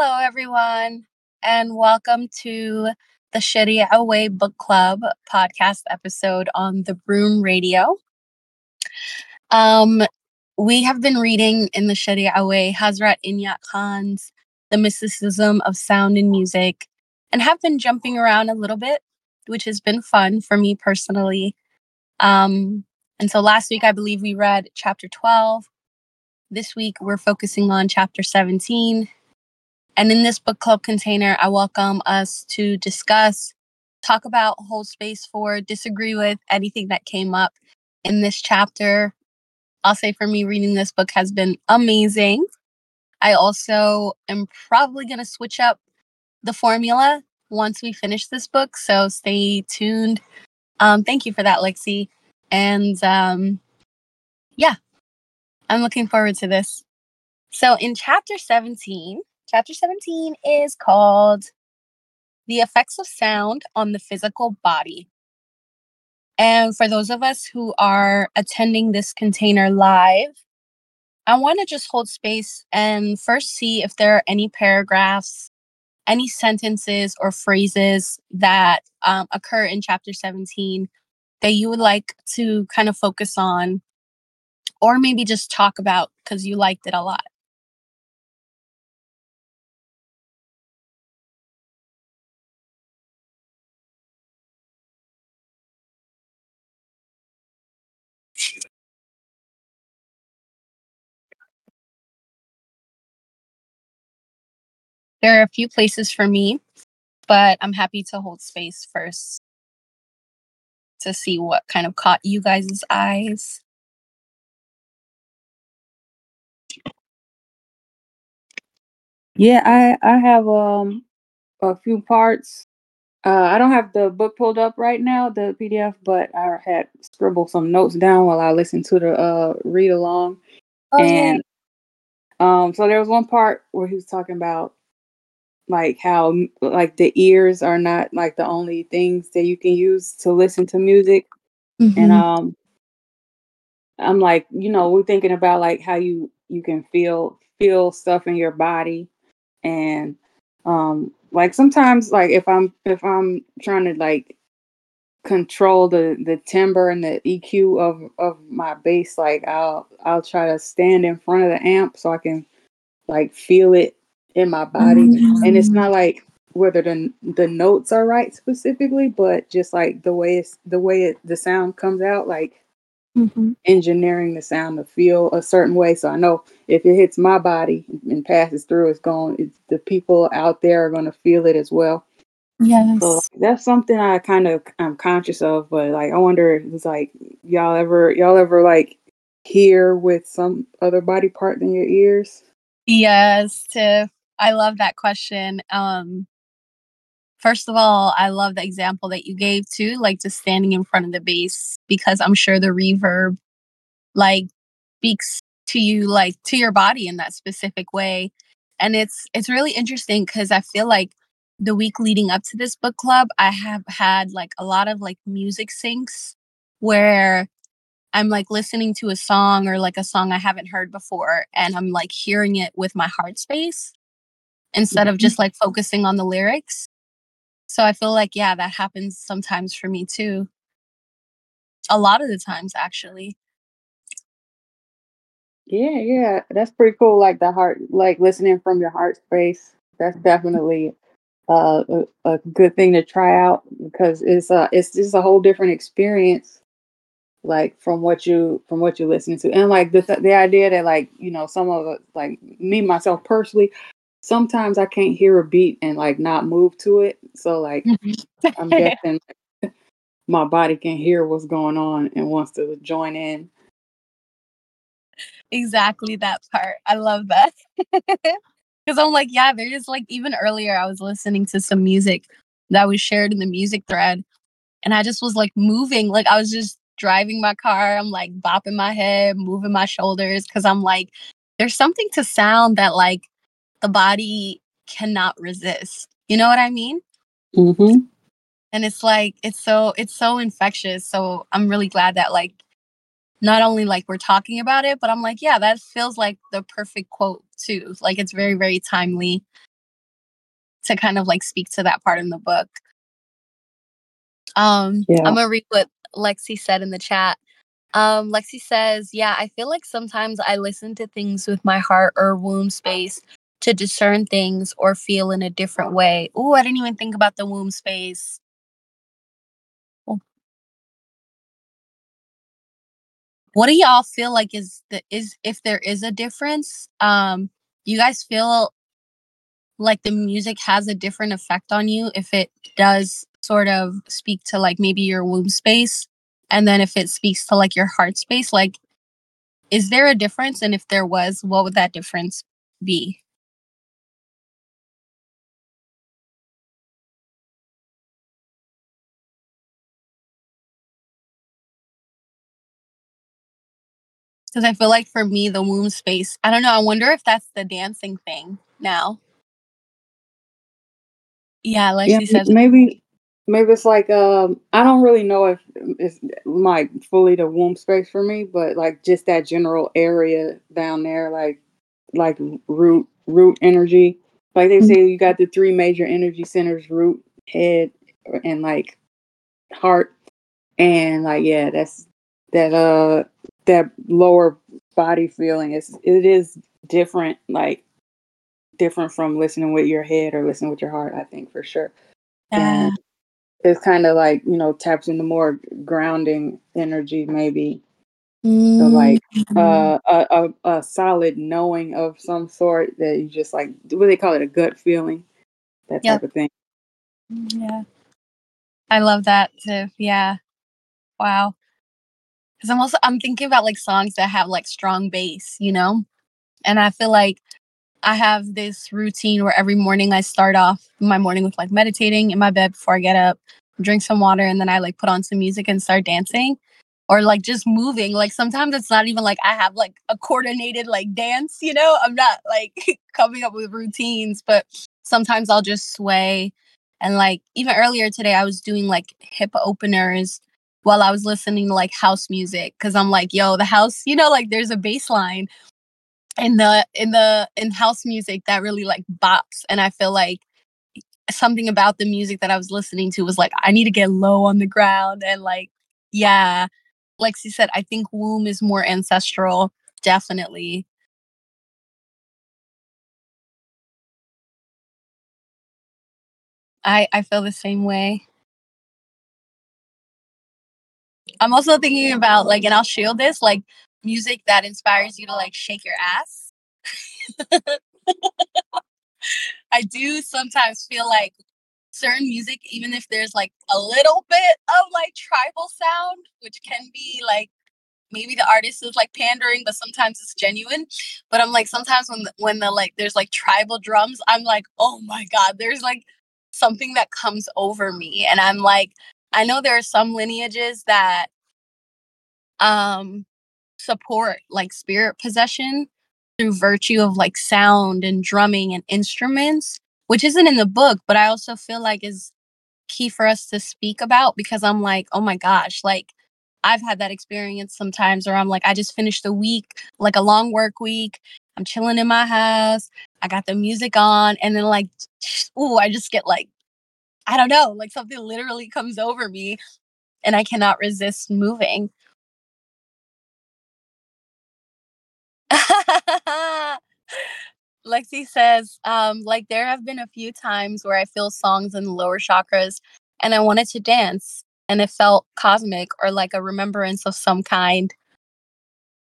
Hello, everyone, and welcome to the Sharia Away Book Club podcast episode on the Broom Radio. Um, we have been reading in the Sharia Away Hazrat Inayat Khan's The Mysticism of Sound and Music and have been jumping around a little bit, which has been fun for me personally. Um, and so last week, I believe we read chapter 12. This week, we're focusing on chapter 17 and in this book club container, I welcome us to discuss, talk about, hold space for, disagree with anything that came up in this chapter. I'll say for me, reading this book has been amazing. I also am probably going to switch up the formula once we finish this book. So stay tuned. Um, thank you for that, Lexi. And um, yeah, I'm looking forward to this. So in chapter 17, Chapter 17 is called The Effects of Sound on the Physical Body. And for those of us who are attending this container live, I want to just hold space and first see if there are any paragraphs, any sentences or phrases that um, occur in chapter 17 that you would like to kind of focus on, or maybe just talk about because you liked it a lot. There are a few places for me, but I'm happy to hold space first to see what kind of caught you guys' eyes. Yeah, I I have um a few parts. Uh, I don't have the book pulled up right now, the PDF, but I had scribbled some notes down while I listened to the uh read along. Oh, and um so there was one part where he was talking about like how like the ears are not like the only things that you can use to listen to music mm-hmm. and um i'm like you know we're thinking about like how you you can feel feel stuff in your body and um like sometimes like if i'm if i'm trying to like control the the timbre and the eq of of my bass like i'll i'll try to stand in front of the amp so i can like feel it in my body. Mm-hmm. And it's not like whether the the notes are right specifically, but just like the way it's the way it, the sound comes out, like mm-hmm. engineering the sound to feel a certain way. So I know if it hits my body and passes through, it's going. It's, the people out there are going to feel it as well. Yes. So that's something I kind of I'm conscious of, but like I wonder if it's like y'all ever y'all ever like hear with some other body part than your ears? Yes, Tiff. I love that question. Um, first of all, I love the example that you gave too, like just standing in front of the bass, because I'm sure the reverb like speaks to you like to your body in that specific way. And it's it's really interesting because I feel like the week leading up to this book club, I have had like a lot of like music syncs where I'm like listening to a song or like a song I haven't heard before and I'm like hearing it with my heart space instead mm-hmm. of just like focusing on the lyrics. So I feel like, yeah, that happens sometimes for me too. A lot of the times, actually. Yeah, yeah, that's pretty cool. Like the heart, like listening from your heart space. That's definitely uh, a, a good thing to try out because it's uh it's just a whole different experience like from what you from what you're listening to and like the the idea that like you know some of it like me myself personally sometimes I can't hear a beat and like not move to it. So like mm-hmm. I'm guessing my body can hear what's going on and wants to join in. Exactly that part. I love that. Cause I'm like, yeah, there is like even earlier I was listening to some music that was shared in the music thread. And I just was like moving. Like I was just driving my car. I'm like bopping my head, moving my shoulders. Cause I'm like, there's something to sound that like the body cannot resist. You know what I mean? Mm-hmm. And it's like it's so it's so infectious. So I'm really glad that like not only like we're talking about it, but I'm like, yeah, that feels like the perfect quote too. Like it's very very timely. to kind of like speak to that part in the book. Um, Yeah. I'm gonna read what Lexi said in the chat. Um, Lexi says, Yeah, I feel like sometimes I listen to things with my heart or womb space to discern things or feel in a different way. Ooh, I didn't even think about the womb space. Oh. What do y'all feel like is the is if there is a difference? Um, you guys feel like the music has a different effect on you if it does sort of speak to like maybe your womb space and then if it speaks to like your heart space like is there a difference and if there was what would that difference be because i feel like for me the womb space i don't know i wonder if that's the dancing thing now yeah like yeah, she says maybe maybe it's like um I don't really know if it's like fully the womb space for me, but like just that general area down there, like like root root energy. Like they Mhm. say you got the three major energy centers, root, head, and like heart. And like yeah, that's that uh that lower body feeling is it is different, like different from listening with your head or listening with your heart, I think for sure. And ah. it's kind of like you know taps into more grounding energy maybe. So like uh, mm-hmm. a, a, a solid knowing of some sort that you just like what do they call it a gut feeling that Yep. type of thing. Mm, yeah. I love that too. Yeah. Wow because i'm also i'm thinking about like songs that have like strong bass you know and i feel like I have this routine where every morning I start off my morning with like meditating in my bed before I get up, drink some water, and then I like put on some music and start dancing or like just moving. Like sometimes it's not even like I have like a coordinated like dance, you know? I'm not like coming up with routines, but sometimes I'll just sway. And like even earlier today, I was doing like hip openers while I was listening to like house music because I'm like, yo, the house, you know, like there's a bass line in the in the in house music that really like bops and i feel like something about the music that i was listening to was like i need to get low on the ground and like yeah. Like lexi said i think womb is more ancestral definitely. I i feel the same way i'm also thinking about like and i'll shield this like music that inspires you to like shake your ass i do sometimes feel like certain music, even if there's like a little bit of like tribal sound, which can be like maybe the artist is like pandering, but sometimes it's genuine. But I'm like sometimes when the, when the like there's like tribal drums, I'm like, oh my god, there's like something that comes over me, and I'm like, I know there are some lineages that um support like spirit possession through virtue of like sound and drumming and instruments, which isn't in the book, but I also feel like is key for us to speak about because I'm like, oh my gosh, like I've had that experience sometimes where I'm like, I just finished a week, like a long work week. I'm chilling in my house. I got the music on, and then like, ooh, I just get like, I don't know, like something literally comes over me, and I cannot resist moving. Lexi says, um, like there have been a few times where I feel songs in the lower chakras and I wanted to dance and it felt cosmic or like a remembrance of some kind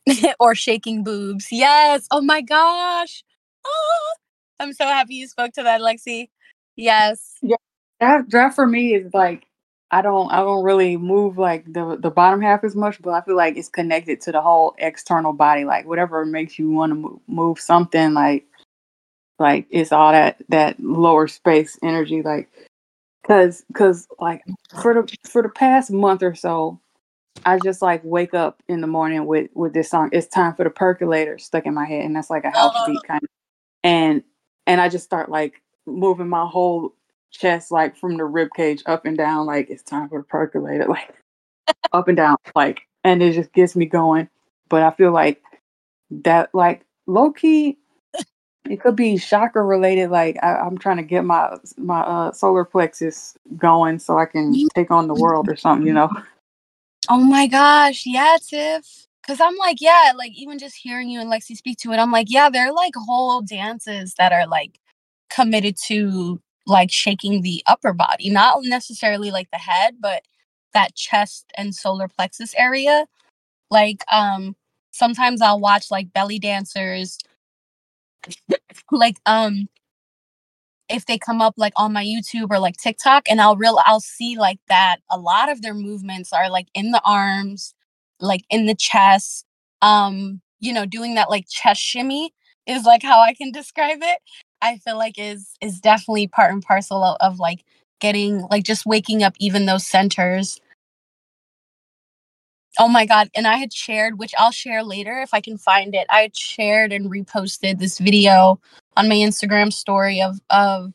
or shaking boobs. Yes. Oh my gosh. Ah, I'm so happy you spoke to that, Lexi. Yes. yeah that that for me is like i don't i don't really move like the the bottom half as much but i feel like it's connected to the whole external body like whatever makes you want to move, move something like like it's all that that lower space energy like Cause, cause, like for the for the past month or so, I just like wake up in the morning with with this song. It's time for the percolator stuck in my head, and that's like a house beat kind of. And and I just start like moving my whole chest like from the rib cage up and down. Like it's time for the percolator, like up and down, like, and it just gets me going. But I feel like that, like low key, it could be chakra related. Like I, am trying to get my my uh, solar plexus going so I can take on the world or something. You know. Oh my gosh, yeah, Tiff. Cause I'm like, yeah, like even just hearing you and Lexi speak to it, I'm like, yeah, they're like whole dances that are like committed to like shaking the upper body, not necessarily like the head, but that chest and solar plexus area. Like, um, sometimes I'll watch like belly dancers, like, um, if they come up like on my YouTube or like TikTok, and I'll real I'll see like that a lot of their movements are like in the arms, like in the chest, um, you know, doing that like chest shimmy is like how I can describe it. I feel like is is definitely part and parcel of, of like getting like just waking up even those centers. Oh my god, and I had shared, which I'll share later if I can find it. I had shared and reposted this video on my Instagram story of of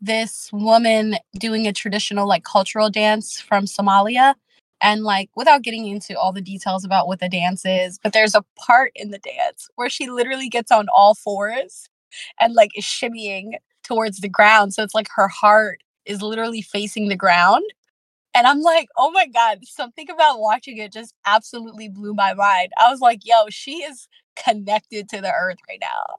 this woman doing a traditional like cultural dance from Somalia and like without getting into all the details about what the dance is but there's a part in the dance where she literally gets on all fours and like is shimmying towards the ground. So it's like her heart is literally facing the ground. And I'm like, oh my God, something about watching it just absolutely blew my mind. I was like, yo, she is connected to the earth right now.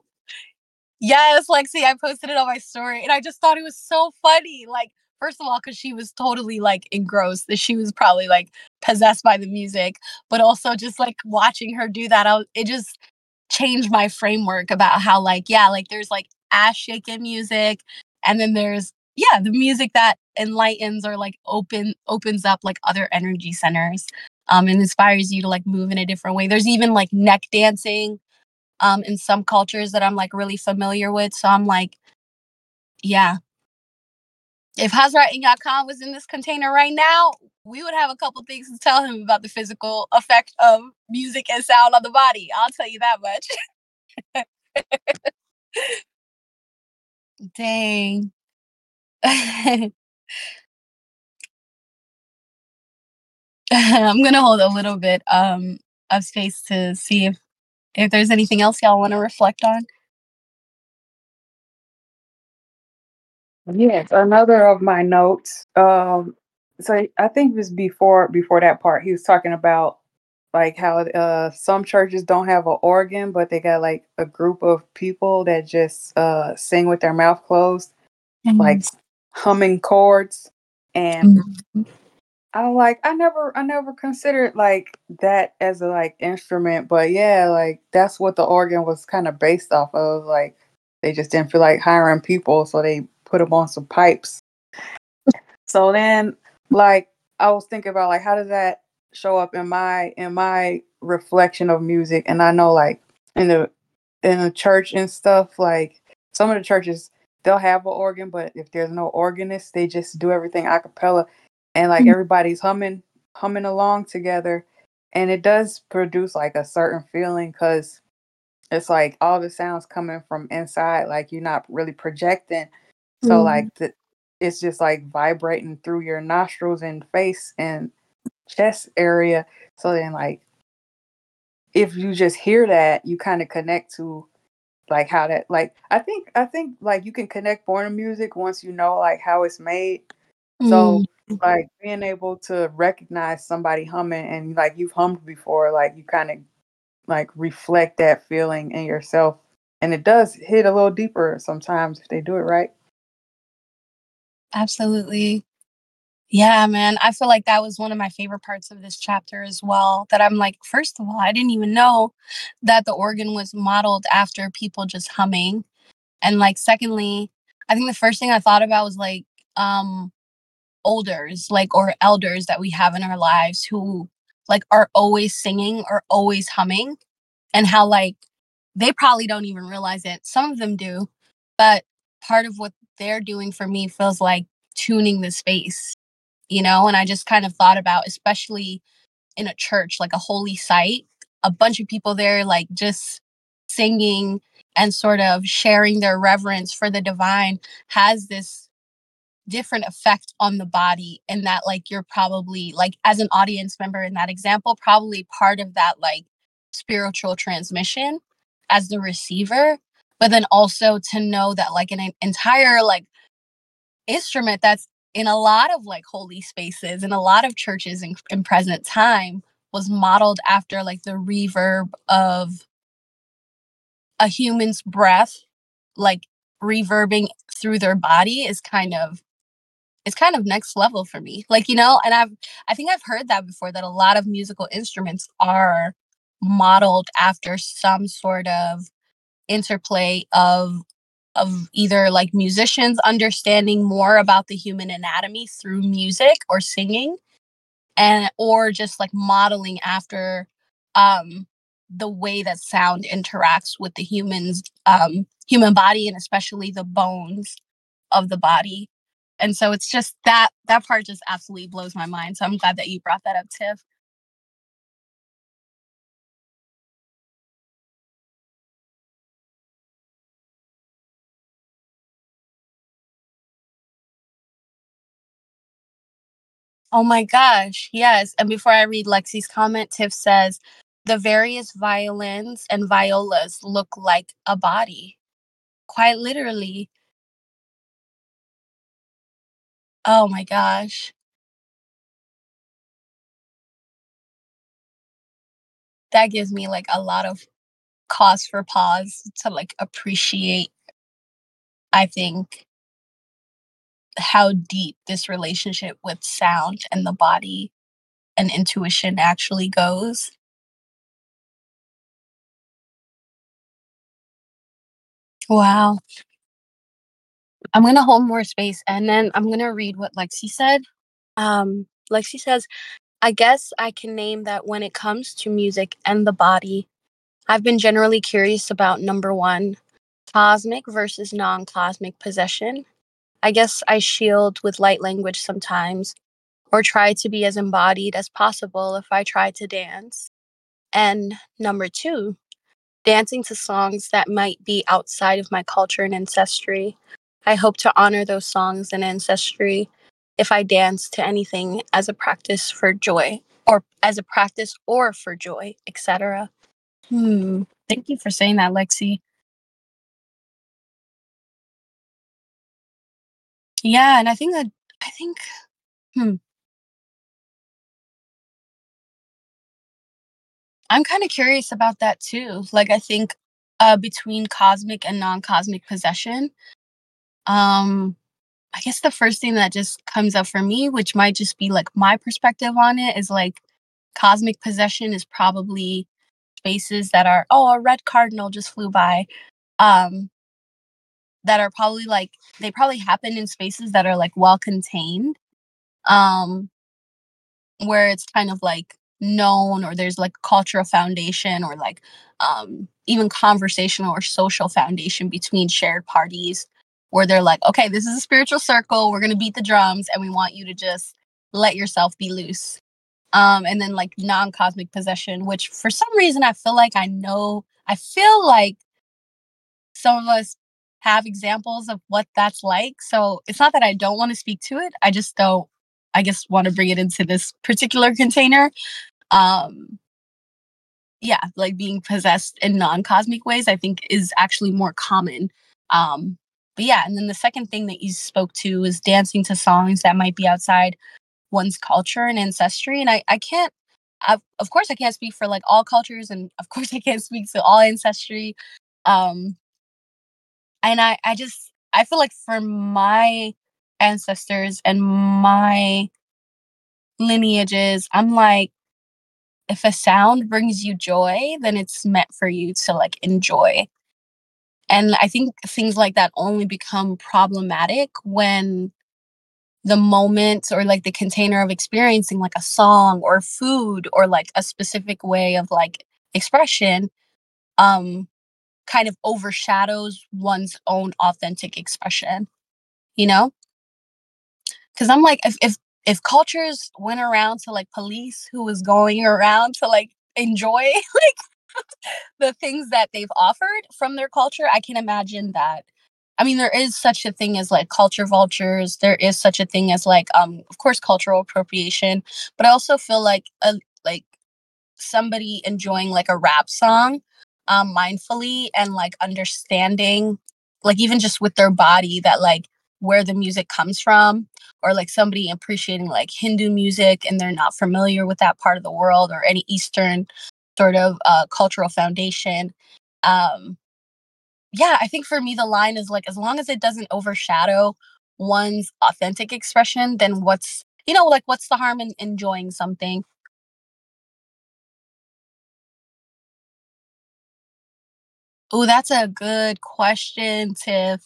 Yes, Lexi, I posted it on my story and I just thought it was so funny. Like, first of all, because she was totally like engrossed, that she was probably like possessed by the music, but also just like watching her do that, I it just change my framework about how like yeah like there's like ass shaking music and then there's yeah the music that enlightens or like open opens up like other energy centers um and inspires you to like move in a different way. There's even like neck dancing um in some cultures that i'm like really familiar with so i'm like yeah if Hazrat Inayat Khan was in this container right now, we would have a couple things to tell him about the physical effect of music and sound on the body. I'll tell you that much. Dang. I'm gonna hold a little bit um of space to see if if there's anything else y'all want to reflect on. Yes, another of my notes. Um, so I think it was before before that part. He was talking about like how uh some churches don't have an organ, but they got like a group of people that just uh sing with their mouth closed, mm-hmm. like humming chords. And mm-hmm. I like I never I never considered like that as a like instrument, but yeah, like that's what the organ was kind of based off of. Like they just didn't feel like hiring people, so they put them on some pipes. so then, like, I was thinking about like how does that show up in my in my reflection of music? And I know like in the in the church and stuff, like some of the churches they'll have an organ, but if there's no organist, they just do everything a cappella, and like mm-hmm. everybody's humming humming along together, and it does produce like a certain feeling because it's like all the sounds coming from inside, like you're not really projecting so mm. like the, it's just like vibrating through your nostrils and face and chest area. So then like if you just hear that, you kind of connect to like how that like I think I think like you can connect more to music once you know like how it's made. Mm. So like being able to recognize somebody humming and like you've hummed before, like you kind of like reflect that feeling in yourself. And it does hit a little deeper sometimes if they do it right. Absolutely. Yeah, man. I feel like that was one of my favorite parts of this chapter as well. That I'm like, first of all, I didn't even know that the organ was modeled after people just humming. And like, secondly, I think the first thing I thought about was like, um, olders, like, or elders that we have in our lives who like are always singing or always humming and how like they probably don't even realize it. Some of them do, but part of what they're doing for me feels like tuning the space, you know? And I just kind of thought about, especially in a church, like a holy site, a bunch of people there, like just singing and sort of sharing their reverence for the divine has this different effect on the body and that like you're probably like as an audience member in that example probably part of that like spiritual transmission as the receiver but then also to know that like an entire like instrument that's in a lot of like holy spaces in a lot of churches in, in present time was modeled after like the reverb of a human's breath like reverbing through their body is kind of it's kind of next level for me like you know and i've i think i've heard that before that a lot of musical instruments are modeled after some sort of interplay of of either like musicians understanding more about the human anatomy through music or singing and or just like modeling after um the way that sound interacts with the humans um human body and especially the bones of the body. And so it's just that that part just absolutely blows my mind. So i'm glad that you brought that up tiff Oh my gosh, yes. And before I read Lexi's comment, Tiff says the various violins and violas look like a body. Quite literally. Oh my gosh. That gives me like a lot of cause for pause to like appreciate I think how deep this relationship with sound and the body and intuition actually goes. Wow. I'm gonna hold more space and then I'm gonna read what Lexi said. Um, Lexi says, I guess I can name that when it comes to music and the body, I've been generally curious about number one, cosmic versus non cosmic possession. I guess I shield with light language sometimes, or try to be as embodied as possible if I try to dance. And number two, dancing to songs that might be outside of my culture and ancestry. I hope to honor those songs and ancestry if I dance to anything as a practice for joy or as a practice or for joy, etc. Hmm. Thank you for saying that, Lexi. Yeah, and I think that I think hmm. I'm kind of curious about that too. Like I think uh between cosmic and non-cosmic possession, um I guess the first thing that just comes up for me, which might just be like my perspective on it, is like cosmic possession is probably spaces that are oh a red cardinal just flew by um that are probably like they probably happen in spaces that are like well contained um where it's kind of like known or there's like cultural foundation or like um even conversational or social foundation between shared parties where they're like okay this is a spiritual circle we're going to beat the drums and we want you to just let yourself be loose. Um and then like non-cosmic possession which for some reason i feel like i know i feel like some of us have examples of what that's like so it's not that i don't want to speak to it i just don't i guess want to bring it into this particular container um yeah like being possessed in non-cosmic ways i think is actually more common um but yeah and then the second thing that you spoke to is dancing to songs that might be outside one's culture and ancestry and i i can't I've, of course i can't speak for like all cultures and of course i can't speak to all ancestry um and i i just i feel like for my ancestors and my lineages i'm like if a sound brings you joy then it's meant for you to like enjoy. And i think things like that only become problematic when the moment or like the container of experiencing like a song or food or like a specific way of like expression um kind of overshadows one's own authentic expression you know because i'm like if, if if cultures went around to like police who was going around to like enjoy like the things that they've offered from their culture i can imagine that I mean, there is such a thing as like culture vultures. There is such a thing as like, um, of course, cultural appropriation. But I also feel like a like somebody enjoying like a rap song, um, mindfully and like understanding, like even just with their body, that like where the music comes from, or like somebody appreciating like Hindu music and they're not familiar with that part of the world or any Eastern sort of uh, cultural foundation. Um, yeah, I think for me, the line is like, as long as it doesn't overshadow one's authentic expression, then what's, you know, like, what's the harm in enjoying something? Oh, that's a good question, Tiff.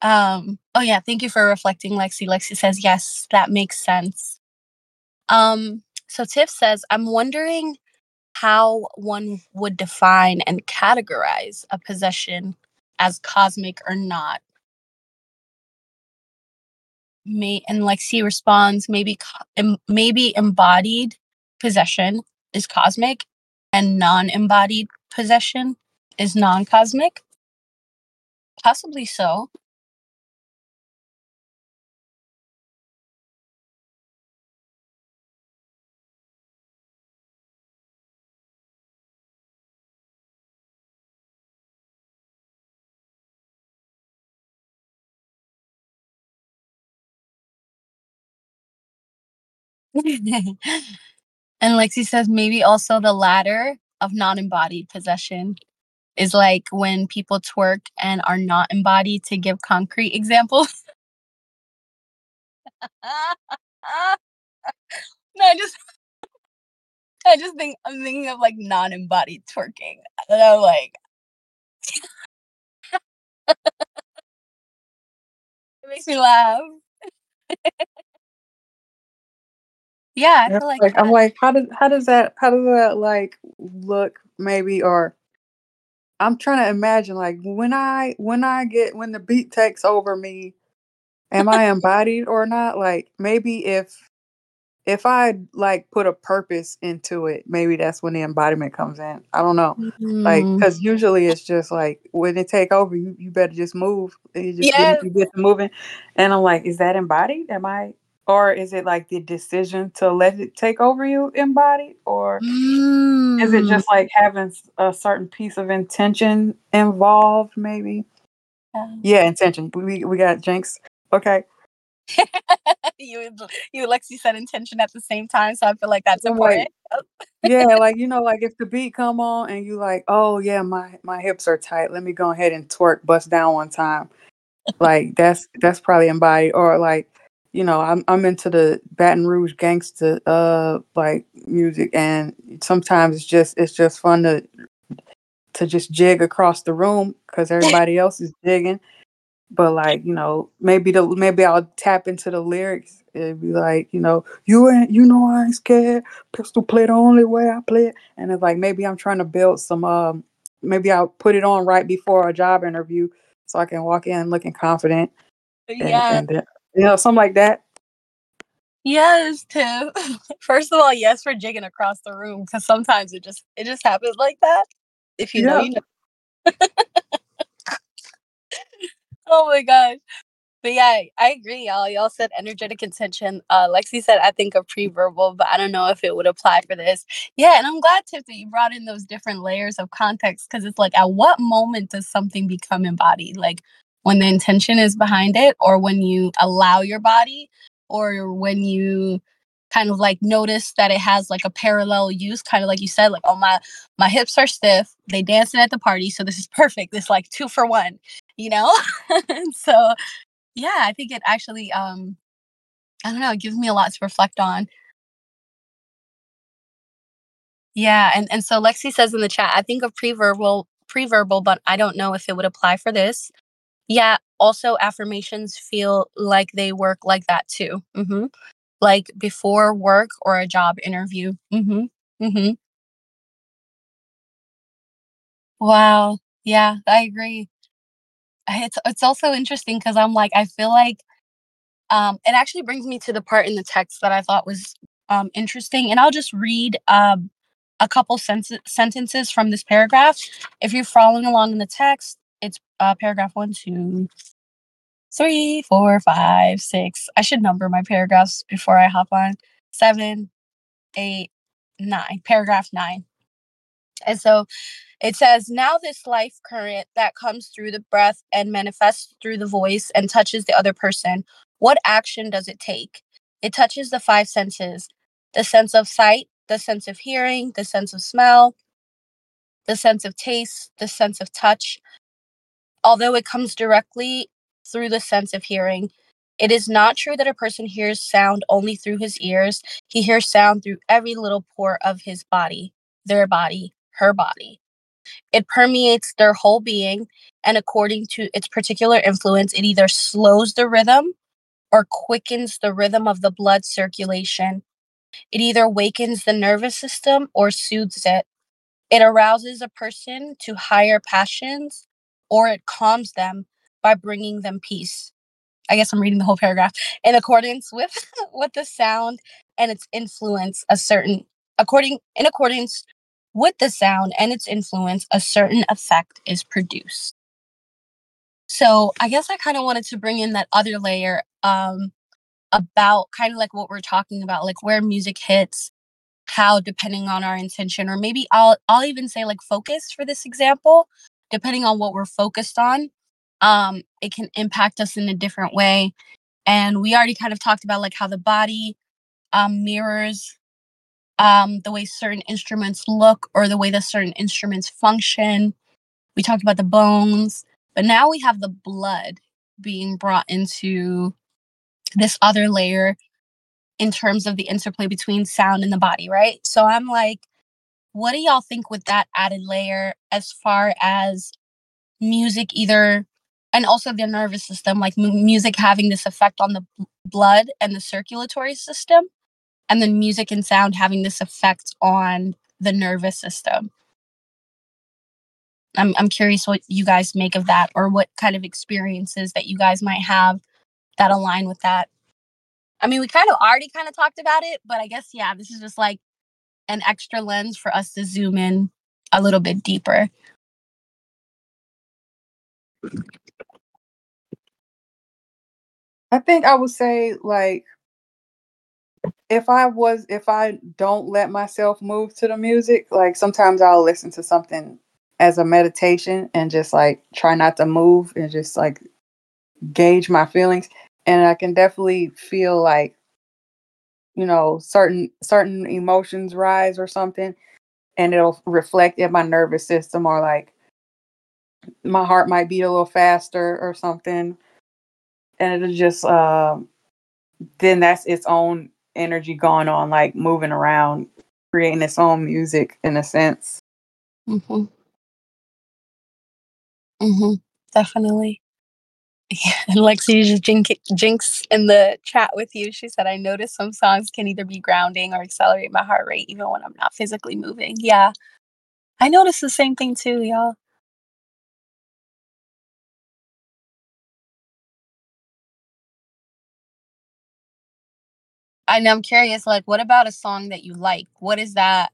Um, oh yeah, thank you for reflecting, Lexi. Lexi says, yes, that makes sense. Um, so Tiff says, I'm wondering how one would define and categorize a possession as cosmic or not. May and Lexi responds, maybe maybe embodied possession is cosmic and non-embodied possession is non-cosmic. Possibly so. and Lexi says maybe also the latter of non-embodied possession is like when people twerk and are not embodied to give concrete examples. no, I just I just think I'm thinking of like non-embodied twerking. And I'm like it makes me laugh. Yeah, I feel like like I'm like, how does how does that how does that like look maybe or I'm trying to imagine like when I when I get when the beat takes over me, am I embodied or not? Like maybe if if I like put a purpose into it, maybe that's when the embodiment comes in. I don't know. Like, Mm. cause usually it's just like when it take over, you, you better just move. You just Yes. get you get to moving. And I'm like, is that embodied? Am I or is it like the decision to let it take over you embodied? Or is it Mm. just like having a certain piece of intention involved, maybe? Yeah. Yeah, intention. We we got Jinx. Okay. you you Lexi said intention at the same time, so I feel like that's I'm important. yeah, like you know, like if the beat come on and you like, oh yeah, my my hips are tight. Let me go ahead and twerk, bust down one time. Like that's that's probably embodied. Or like, you know, I'm I'm into the Baton Rouge gangster uh like music, and sometimes it's just it's just fun to to just jig across the room because everybody else is jigging. But like, you know, maybe the maybe I'll tap into the lyrics. It'd be like, you know, you ain't you know I ain't scared. Pistol play the only way I play it. And it's like maybe I'm trying to build some um maybe I'll put it on right before a job interview so I can walk in looking confident and, Yeah. and then, you know, something like that. Yes, Tim. First of all, yes for jigging across the room because sometimes it just it just happens like that. If you know, you know. Oh my gosh. But yeah, I, I agree, y'all. Y'all said energetic intention. Uh, Lexi said I think of pre-verbal, but I don't know if it would apply for this. Yeah, and I'm glad Tip that you brought in those different layers of context because it's like at what moment does something become embodied? Like when the intention is behind it, or when you allow your body, or when you kind of like notice that it has like a parallel use, kind of like you said, like oh my my hips are stiff, they dancing at the party, so this is perfect. This like two for one, you know. so yeah, I think it actually, um, I don't know, it gives me a lot to reflect on. Yeah, and and so Lexi says in the chat, I think of pre-verbal pre-verbal, but I don't know if it would apply for this. Yeah, also affirmations feel like they work like that too. hmm Like before work or a job interview. hmm hmm Wow. Yeah, I agree. It's it's also interesting because I'm like, I feel like Um, it actually brings me to the part in the text that I thought was um, interesting, and I'll just read um, a couple sen- sentences from this paragraph. If you're following along in the text, it's uh, paragraph one, two, three, four, five, six. I should number my paragraphs before I hop on. Seven, eight, nine. Paragraph nine. And so it says, Now this life current that comes through the breath and manifests through the voice and touches the other person, what action does it take? It touches the five senses the sense of sight, the sense of hearing, the sense of smell, the sense of taste, the sense of touch. Although it comes directly through the sense of hearing, it is not true that a person hears sound only through his ears. He hears sound through every little pore of his body, their body, her body. It permeates their whole being, and according to its particular influence, it either slows the rhythm or quickens the rhythm of the blood circulation. It either wakens the nervous system or soothes it. It arouses a person to higher passions or it calms them by bringing them peace. I guess I'm reading the whole paragraph. In accordance with with the sound and its influence, a certain according in accordance with the sound and its influence, a certain effect is produced. So I guess I kind of wanted to bring in that other layer um, about kind of like what we're talking about, like where music hits, how depending on our intention, or maybe I'll I'll even say like focus for this example, depending on what we're focused on, um, it can impact us in a different way. And we already kind of talked about like how the body um, mirrors um, the way certain instruments look or the way that certain instruments function. We talked about the bones, but now we have the blood being brought into this other layer in terms of the interplay between sound and the body, right? So I'm like, what do y'all think with that added layer as far as music either and also the nervous system like m- music having this effect on the b- blood and the circulatory system and then music and sound having this effect on the nervous system? I'm, I'm curious what you guys make of that or what kind of experiences that you guys might have that align with that. I mean we kind of already kind of talked about it but i guess yeah this is just like an extra lens for us to zoom in a little bit deeper. I think I would say like if I was if I don't let myself move to the music, like sometimes I'll listen to something as a meditation and just like try not to move and just like gauge my feelings. And I can definitely feel like you know certain certain emotions rise or something and it'll reflect in my nervous system or like my heart might beat a little faster or something and it'll just um then that's its own energy going on, like moving around, creating its own music in a sense. Mm-hmm. Mm-hmm. Definitely. Yeah, and Lexi just jinx, jinx in the chat with you. She said, I noticed some songs can either be grounding or accelerate my heart rate even when I'm not physically moving. Yeah. I noticed the same thing too, y'all. Know I'm curious, like, what about a song that you like? What is that?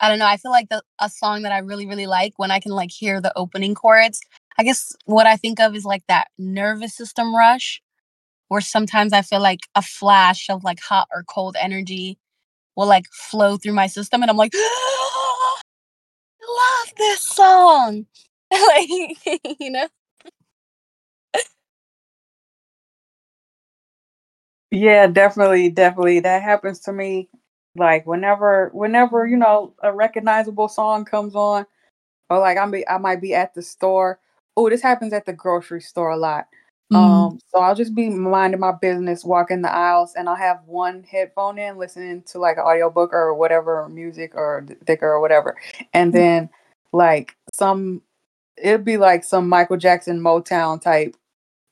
I don't know. I feel like the a song that I really, really like when I can like hear the opening chords. I guess what I think of is like that nervous system rush, where sometimes I feel like a flash of like hot or cold energy will like flow through my system, and I'm like, love this song. like, you know? Yeah, definitely, definitely. That happens to me. Like whenever, whenever you know a recognizable song comes on, or like I'm be, I might be at the store. Oh, this happens at the grocery store a lot. Mm. Um, so I'll just be minding my business, walking the aisles, and I'll have one headphone in, listening to like an audiobook or whatever, music or thicker or whatever, and Mm. then like some, it'd be like some Michael Jackson Motown type,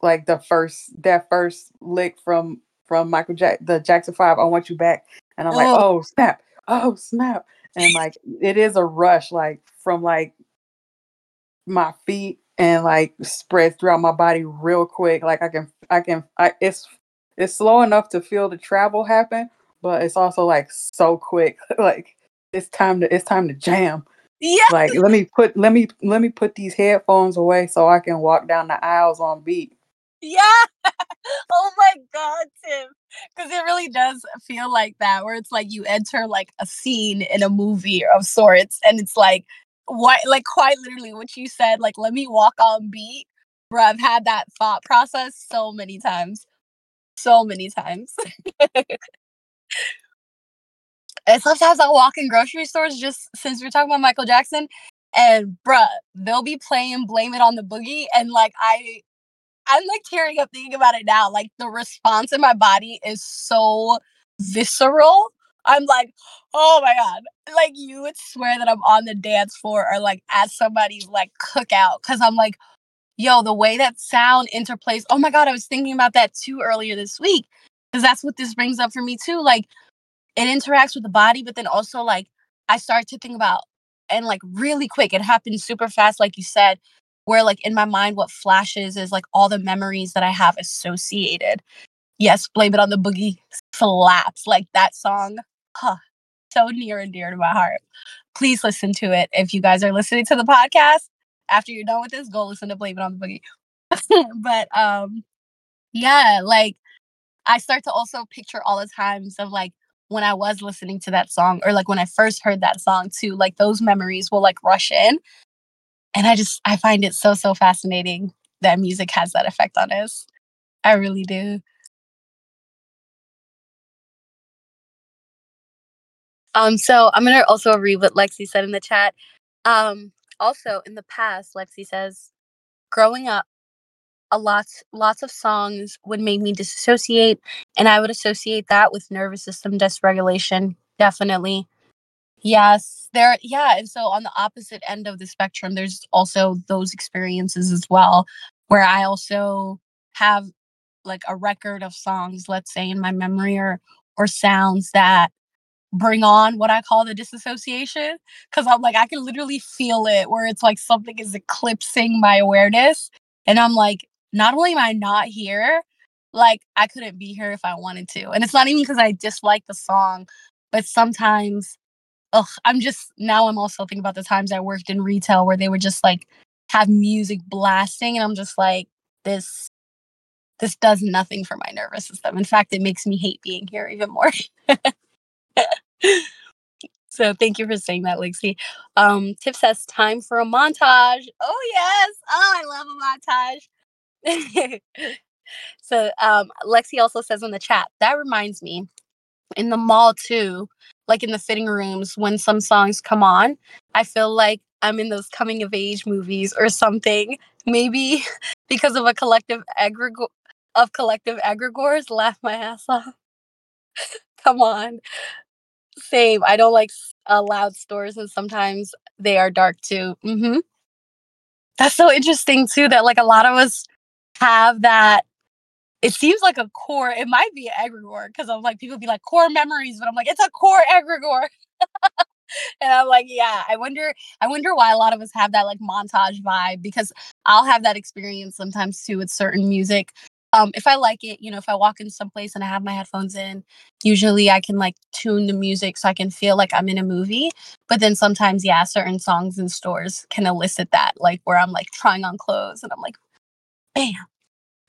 like the first that first lick from from Michael Jack the Jackson Five. I want you back, and I'm like, Oh. oh snap, oh snap, and like it is a rush, like from like my feet and like spreads throughout my body real quick. Like I can, I can, I it's it's slow enough to feel the travel happen, but it's also like so quick. like it's time to it's time to jam. Yeah. Like let me put let me let me put these headphones away so I can walk down the aisles on beat. Yeah. oh my God, Tim. because it really does feel like that, where it's like you enter like a scene in a movie of sorts, and it's like what, like quite literally what you said, like let me walk on beat. Bro, I've had that thought process so many times, so many times. and sometimes I'll walk in grocery stores just since we're talking about Michael Jackson, and bruh, they'll be playing "Blame It on the Boogie," and like I I'm like tearing up thinking about it now. Like the response in my body is so visceral. I'm like, oh my god. Like you would swear that I'm on the dance floor or like at somebody's like cookout. Cause I'm like, yo, the way that sound interplays. Oh my god, I was thinking about that too earlier this week. Cause that's what this brings up for me too. Like it interacts with the body, but then also like I start to think about and like really quick, it happens super fast, like you said where like in my mind what flashes is like all the memories that I have associated. Yes, blame it on the boogie slaps. Like that song, huh, so near and dear to my heart. Please listen to it. If you guys are listening to the podcast, after you're done with this, go listen to Blame It on the Boogie. but um yeah, like I start to also picture all the times of like when I was listening to that song or like when I first heard that song too, like those memories will like rush in and I just I find it so so fascinating that music has that effect on us. I really do. Um, so I'm gonna also read what Lexi said in the chat. Um, also in the past, Lexi says, growing up, a lot lots of songs would make me disassociate, and I would associate that with nervous system dysregulation. Definitely. Yes, there yeah, and so on the opposite end of the spectrum, there's also those experiences as well, where I also have like a record of songs, let's say in my memory or or sounds that bring on what I call the disassociation. Cause I'm like, I can literally feel it where it's like something is eclipsing my awareness. And I'm like, not only am I not here, like I couldn't be here if I wanted to. And it's not even because I dislike the song, but sometimes ugh, I'm just now I'm also thinking about the times I worked in retail where they would just like have music blasting and I'm just like this this does nothing for my nervous system. In fact, it makes me hate being here even more. so thank you for saying that, Lexi. Um, Tiff says time for a montage. Oh yes. Oh, I love a montage. so um Lexi also says in the chat, that reminds me, in the mall too, like in the fitting rooms when some songs come on, I feel like I'm in those coming of age movies or something. Maybe because of a collective egregore of collective egregores, laugh my ass off. come on. Same. I don't like uh, loud stores, and sometimes they are dark too. Mm-hmm. That's so interesting too. That like a lot of us have that it seems like a core. It might be an egregore because I'm like people be like core memories, but I'm like it's a core egregore. and I'm like, yeah. I wonder. I wonder why a lot of us have that like montage vibe because I'll have that experience sometimes too with certain music. Um, if I like it, you know, if I walk in someplace and I have my headphones in, usually I can like tune the music so I can feel like I'm in a movie. But then sometimes, yeah, certain songs in stores can elicit that, like where I'm like trying on clothes and I'm like, bam,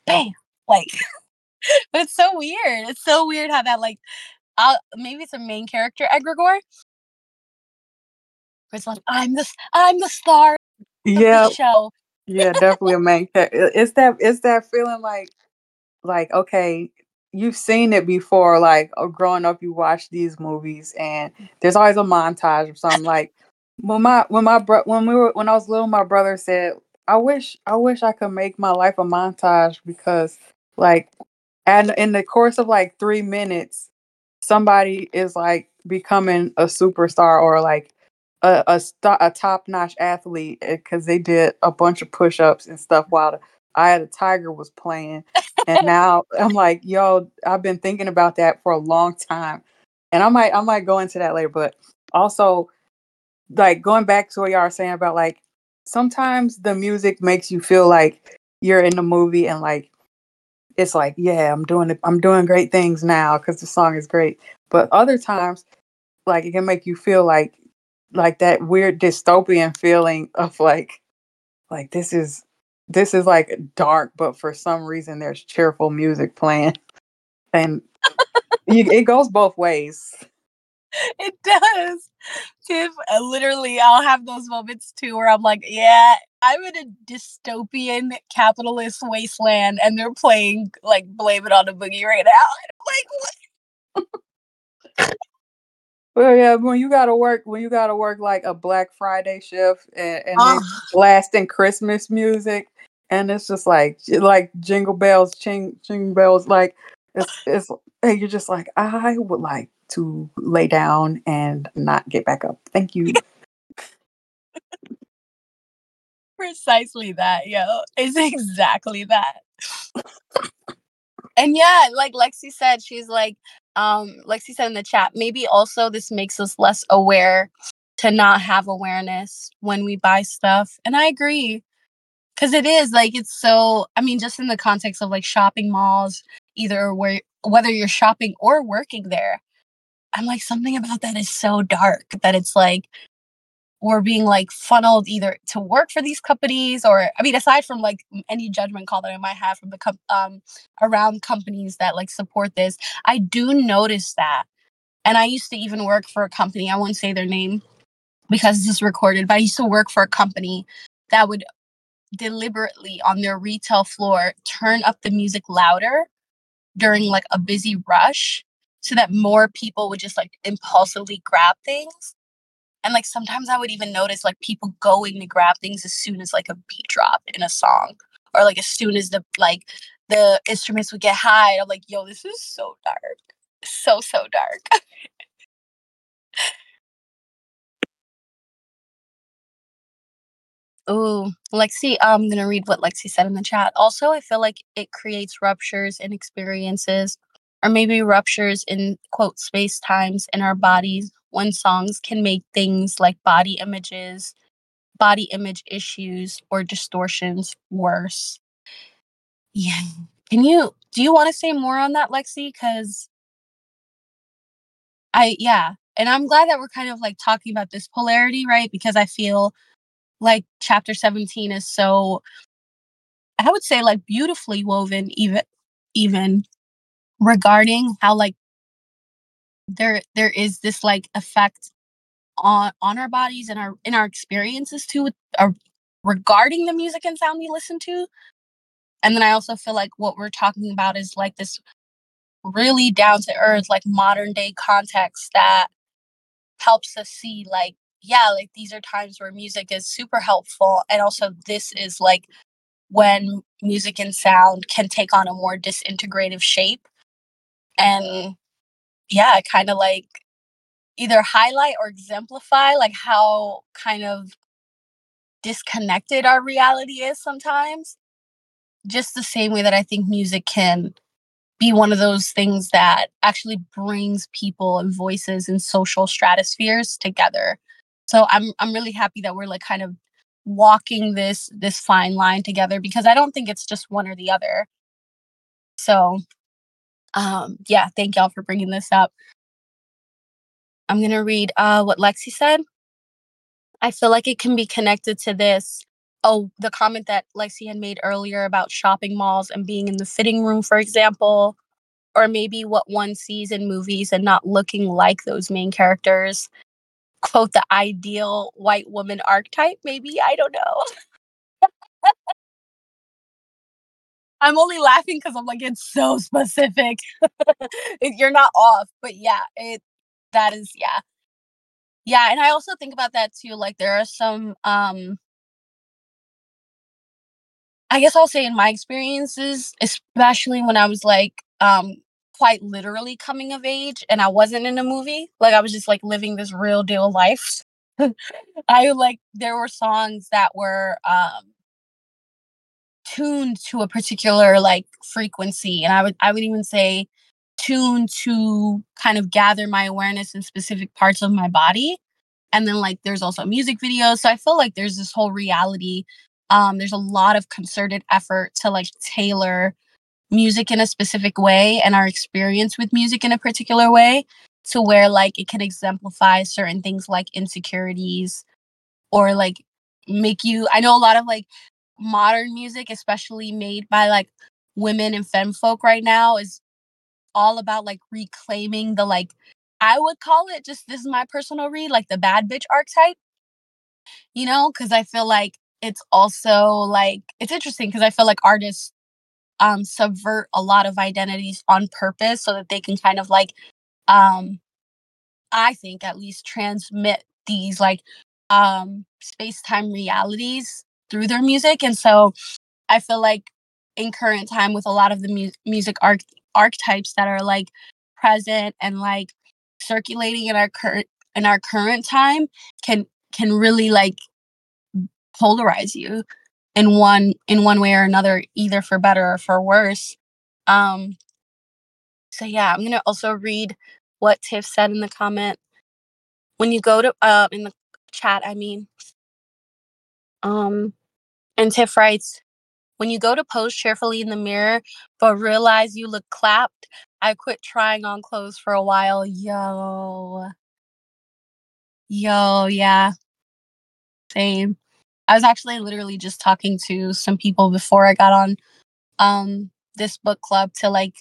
bam, like, but it's so weird. It's so weird how that like, uh, maybe it's a main character egregore. It's like I'm the I'm the star yeah. the show. yeah, definitely a main character. It's that it's that feeling like like okay, you've seen it before. Like oh, growing up, you watch these movies, and there's always a montage of something. Like when my when my bro when we were when I was little, my brother said, "I wish I wish I could make my life a montage because like and in the course of like three minutes, somebody is like becoming a superstar or like a a, star, a top notch athlete eh, because they did a bunch of push ups and stuff while Eye of the Tiger was playing. And now I'm like, yo, I've been thinking about that for a long time. And I might I might go into that later, but also like going back to what y'all are saying about like sometimes the music makes you feel like you're in the movie and like it's like, yeah, I'm doing it, I'm doing great things now because the song is great. But other times, like it can make you feel like like that weird dystopian feeling of like like this is this is like dark, but for some reason there's cheerful music playing. And it goes both ways. It does. Tiff, uh, literally, I'll have those moments too where I'm like, yeah, I'm in a dystopian capitalist wasteland and they're playing like Blame It on the Boogie right now. like, what? well, yeah, when you gotta work, when you gotta work like a Black Friday shift and, and oh. blasting Christmas music, and it's just like like jingle bells, ching ching bells, like it's it's and you're just like, I would like to lay down and not get back up. Thank you. Precisely that, yo. It's exactly that. and yeah, like Lexi said, she's like, um, Lexi said in the chat, maybe also this makes us less aware to not have awareness when we buy stuff. And I agree. Cause it is like it's so I mean, just in the context of like shopping malls, either where whether you're shopping or working there, I'm like, something about that is so dark that it's like we're being like funneled either to work for these companies or I mean, aside from like any judgment call that I might have from the com- um around companies that like support this, I do notice that. And I used to even work for a company, I won't say their name because this is recorded, but I used to work for a company that would deliberately on their retail floor turn up the music louder during like a busy rush so that more people would just like impulsively grab things. And like sometimes I would even notice like people going to grab things as soon as like a beat drop in a song or like as soon as the like the instruments would get high. I'm like, yo, this is so dark. So, so dark. Oh, Lexi, I'm gonna read what Lexi said in the chat. Also, I feel like it creates ruptures in experiences or maybe ruptures in quote space times in our bodies when songs can make things like body images, body image issues, or distortions worse. Yeah. Can you do you want to say more on that, Lexi? Because I yeah, and I'm glad that we're kind of like talking about this polarity, right? Because I feel like chapter 17 is so I would say like beautifully woven even even regarding how like there there is this like effect on on our bodies and our in our experiences too with, uh, regarding the music and sound we listen to. And then i also feel like what we're talking about is like this really down to earth like modern day context that helps us see like yeah like these are times where music is super helpful and also this is like when music and sound can take on a more disintegrative shape and yeah kind of like either highlight or exemplify like how kind of disconnected our reality is sometimes just the same way that i think music can be one of those things that actually brings people and voices and social stratospheres together so i'm i'm really happy that we're like kind of walking this this fine line together because i don't think it's just one or the other so um, yeah, thank y'all for bringing this up. I'm to read uh, what Lexi said. I feel like it can be connected to this. Oh, the comment that Lexi had made earlier about shopping malls and being in the fitting room, for example, or maybe what one sees in movies and not looking like those main characters. Quote, the ideal white woman archetype, maybe? I don't know. I'm only laughing because I'm like, it's so specific. You're not off, but yeah, it that is yeah. Yeah, and I also think about that too. Like there are some um I guess I'll say in my experiences, especially when I was like um quite literally coming of age and I wasn't in a movie, like I was just like living this real deal life. I like there were songs that were um tuned to a particular like frequency and i would i would even say tuned to kind of gather my awareness in specific parts of my body. And then like there's also music videos. So i feel like there's this whole reality. Um there's a lot of concerted effort to like tailor music in a specific way and our experience with music in a particular way to where like it can exemplify certain things like insecurities or like make you i know a lot of like modern music, especially made by like women and femme folk right now, is all about like reclaiming the like I would call it just this is my personal read, like the bad bitch archetype. You know, because I feel like it's also like it's interesting because I feel like artists um subvert a lot of identities on purpose so that they can kind of like um I think at least transmit these like um space-time realities through their music. And so I feel like in current time with a lot of the mu- music arch- archetypes that are like present and like circulating in our current in our current time can can really like polarize you in one in one way or another either for better or for worse. Um so yeah i'm gonna also read what tiff said in the comment. When you go to uh in the chat i mean um and tiff writes when you go to pose cheerfully in the mirror but realize you look clapped i quit trying on clothes for a while. Yo. Yo yeah. Same i was actually literally just talking to some people before i got on um this book club to like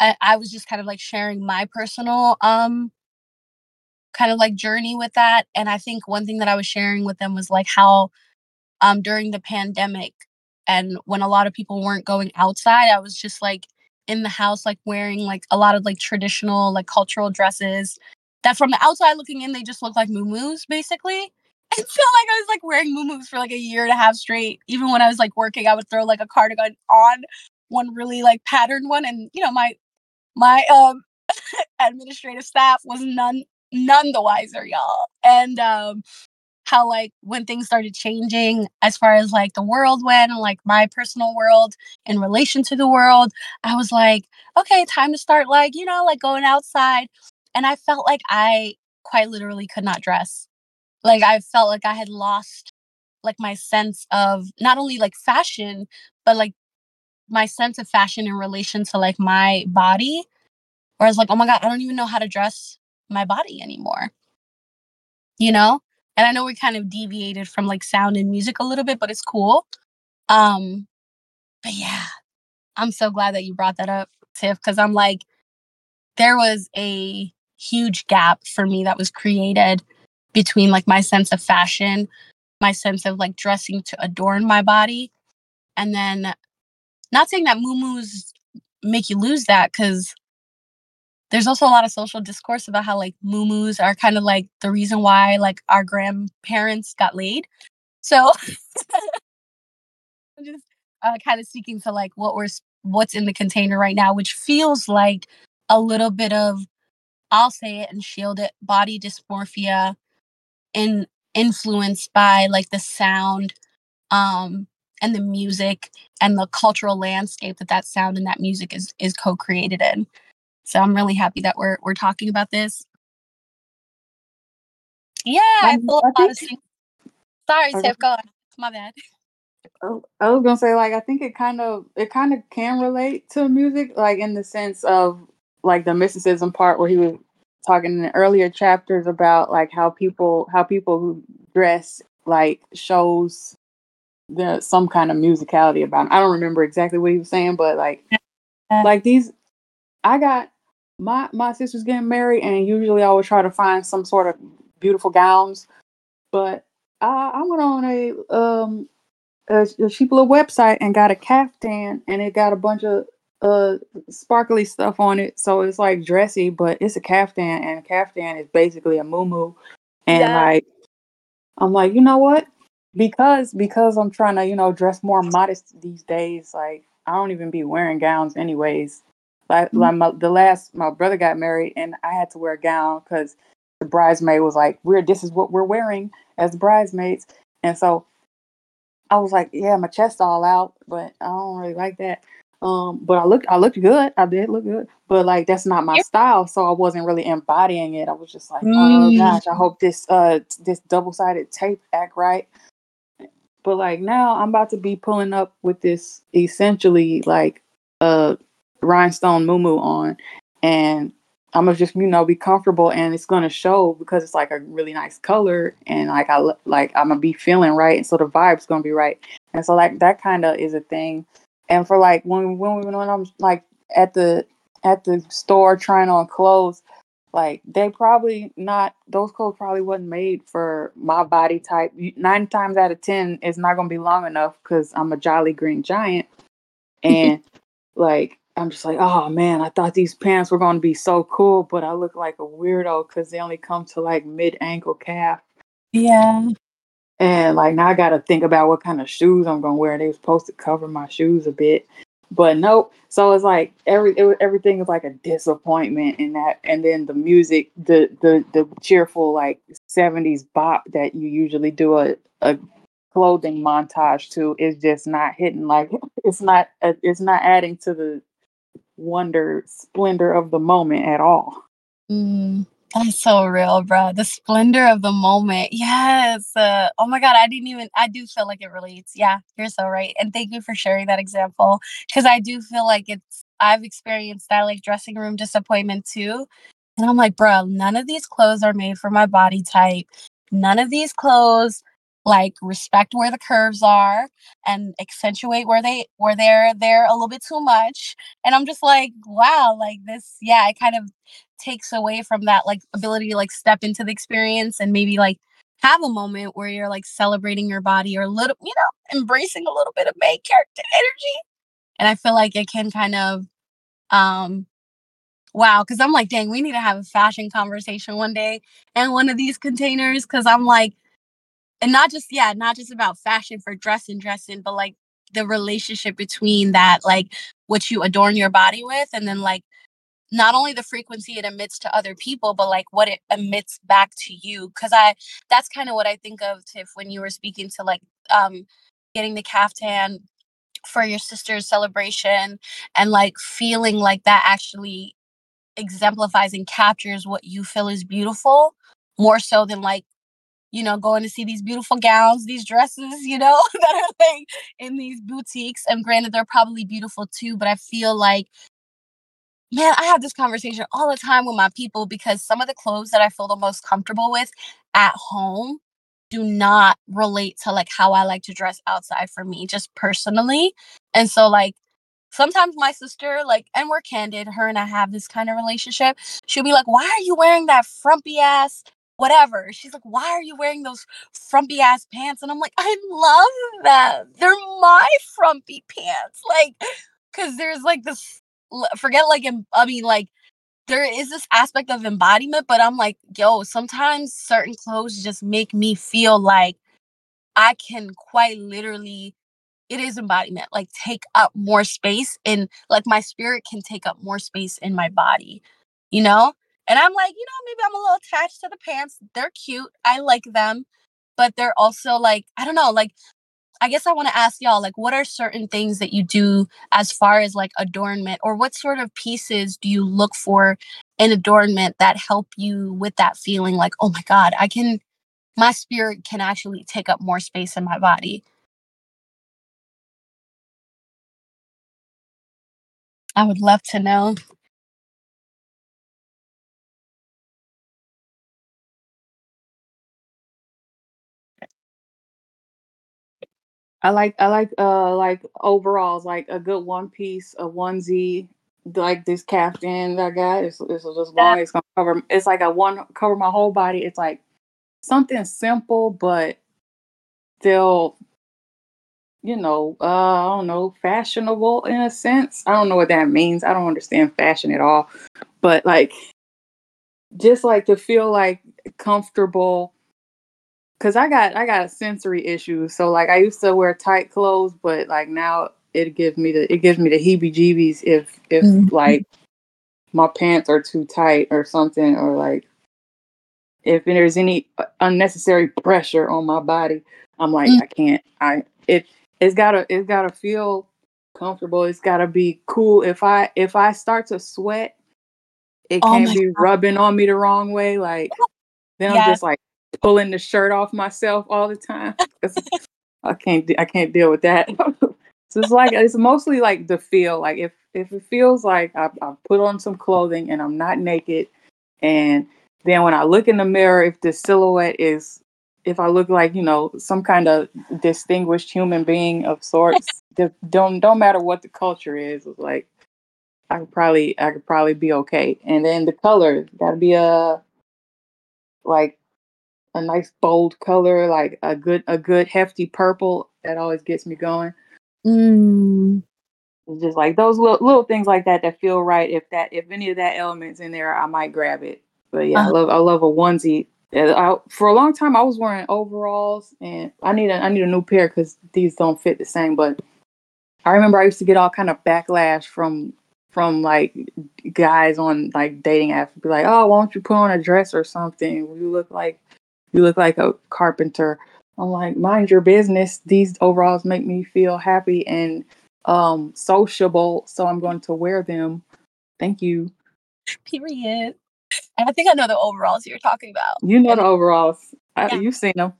I, I was just kind of like sharing my personal um kind of like journey with that. And i think one thing that i was sharing with them was like how um during the pandemic and when a lot of people weren't going outside i was just like in the house like wearing like a lot of like traditional like cultural dresses that from the outside looking in they just look like muumuus basically and so like i was like wearing muumuus for like a year and a half straight. Even when i was like working i would throw like a cardigan on one really like patterned one and you know my my um administrative staff was none none the wiser y'all. And um how like when things started changing as far as like the world went and like my personal world in relation to the world i was like okay time to start like you know like going outside. And i felt like i quite literally could not dress like i felt like i had lost like my sense of not only like fashion but like my sense of fashion in relation to like my body. Whereas like oh my god i don't even know how to dress my body anymore. You know? And i know we kind of deviated from like sound and music a little bit but it's cool. Um but yeah i'm so glad that you brought that up tiff because i'm like there was a huge gap for me that was created between like my sense of fashion my sense of like dressing to adorn my body and then not saying that muumuus make you lose that because there's also a lot of social discourse about how like muumuus are kind of like the reason why like our grandparents got laid. So I'm just uh, kind of speaking to like what we're what's in the container right now, which feels like a little bit of I'll say it and shield it body dysmorphia in influenced by like the sound um and the music and the cultural landscape that that sound and that music is is co-created in. So I'm really happy that we're we're talking about this. Yeah, I feel a I lot think sing- Sorry. Tiff, go on. My bad. Oh, I was gonna say like I think it kind of it kind of can relate to music like in the sense of like the mysticism part where he was talking in earlier chapters about like how people how people who dress like shows the some kind of musicality about 'em. I don't remember exactly what he was saying but like like these I got my my sister's getting married and usually I would try to find some sort of beautiful gowns but I, I went on a um a, a cheap little website and got a caftan and it got a bunch of uh sparkly stuff on it so it's like dressy but it's a caftan and a caftan is basically a muumuu and Yeah. like i'm like you know what because because i'm trying to you know dress more modest these days like i don't even be wearing gowns anyways like, Mhm. like my, the last my brother got married and i had to wear a gown because the bridesmaid was like we're this is what we're wearing as bridesmaids and so I was like, yeah, my chest all out, but I don't really like that. Um, but I looked, I looked good. I did look good, but like that's not my style, so I wasn't really embodying it. I was just like, oh Mm. gosh, I hope this uh this double sided tape act right. But like now, I'm about to be pulling up with this essentially like uh rhinestone muumuu on, and I'm gonna just you know be comfortable, and it's gonna show because it's like a really nice color, and like I like I'm gonna be feeling right, and so the vibe's gonna be right, and so like that kind of is a thing. And for like when when when I'm like at the at the store trying on clothes, like they probably not those clothes probably wasn't made for my body type. Nine times out of ten, it's not gonna be long enough because I'm a jolly green giant, and like I'm just like, oh man, I thought these pants were gonna be so cool, but I look like a weirdo because they only come to like mid ankle calf. Yeah. And like now I gotta think about what kind of shoes I'm gonna wear. They were supposed to cover my shoes a bit but nope. So it's like every it, everything is like a disappointment in that, and then the music, the the the cheerful like '70s bop that you usually do a a clothing montage to is just not hitting. Like it's not uh, it's not adding to the wonder splendor of the moment at all. Mm. That's so real, bro. The splendor of the moment. Yes. Uh, oh my God. I didn't even, I do feel like it relates. Yeah, you're so right. And thank you for sharing that example because I do feel like it's, I've experienced that like dressing room disappointment too. And I'm like, bro, none of these clothes are made for my body type. None of these clothes like respect where the curves are and accentuate where they where they're there a little bit too much and i'm just like wow like this yeah it kind of takes away from that like ability to like step into the experience and maybe like have a moment where you're like celebrating your body or a little you know embracing a little bit of main character energy. And i feel like it can kind of um wow because i'm like dang we need to have a fashion conversation one day and one of these containers. Because i'm like and not just yeah not just about fashion for dress and dressing but like the relationship between that like what you adorn your body with and then like not only the frequency it emits to other people but like what it emits back to you because i that's kind of what i think of tiff when you were speaking to like um getting the caftan for your sister's celebration and like feeling like that actually exemplifies and captures what you feel is beautiful more so than like you know, going to see these beautiful gowns, these dresses, you know, that are like in these boutiques. And granted, they're probably beautiful too, but I feel like, man, I have this conversation all the time with my people because some of the clothes that I feel the most comfortable with at home do not relate to like how I like to dress outside for me, just personally. And so, like, sometimes my sister, like, and we're candid, her and I have this kind of relationship. She'll be like, Why are you wearing that frumpy ass whatever. She's like, why are you wearing those frumpy ass pants? And I'm like, I love them. They're my frumpy pants. Like, cause there's like this, forget like, I mean, like, there is this aspect of embodiment, but I'm like, yo, sometimes certain clothes just make me feel like I can quite literally, it is embodiment, like take up more space and like my spirit can take up more space in my body, you know? And I'm like, you know, maybe I'm a little attached to the pants. They're cute. I like them. But they're also like, I don't know, like I guess I want to ask y'all like what are certain things that you do as far as like adornment or what sort of pieces do you look for in adornment that help you with that feeling like, "Oh my god, I can my spirit can actually take up more space in my body." I would love to know. I like I like uh like overalls, like a good one piece, a onesie, like this caftan that I got. It's, it's just long. It's gonna cover. It's like a one cover my whole body. It's like something simple, but still, you know, uh, I don't know, fashionable in a sense. I don't know what that means. I don't understand fashion at all, but like, just like to feel like comfortable Cause I got I got a sensory issue. So like I used to wear tight clothes, but like now it gives me the it gives me the heebie jeebies if if mm-hmm. like my pants are too tight or something or like if there's any unnecessary pressure on my body, I'm like mm-hmm. I can't. I it it's gotta it's gotta feel comfortable. It's gotta be cool. If I if I start to sweat, it oh can't be God. rubbing on me the wrong way. Like then yes. I'm just like pulling the shirt off myself all the time. I can't I can't deal with that. so it's like it's mostly like the feel. Like if if it feels like I, I put on some clothing and I'm not naked, and then when I look in the mirror, if the silhouette is if I look like you know some kind of distinguished human being of sorts, don't don't matter what the culture is. It's like I could probably I could probably be okay. And then the color gotta be a like a nice bold color, like a good a good hefty purple. That always gets me going. Mm. It's just like those little little things like that that feel right. If that if any of that elements in there, I might grab it. But yeah, uh-huh. I love I love a onesie. I, for a long time, I was wearing overalls, and I need a I need a new pair because these don't fit the same. But I remember I used to get all kind of backlash from from like guys on like dating apps be like, "Oh, why don't you put on a dress or something? You look like you look like a carpenter." I'm like, "Mind your business. These overalls make me feel happy and um sociable, so I'm going to wear them. Thank you." Period. And I think I know the overalls you're talking about. You know the overalls. I, You've seen them.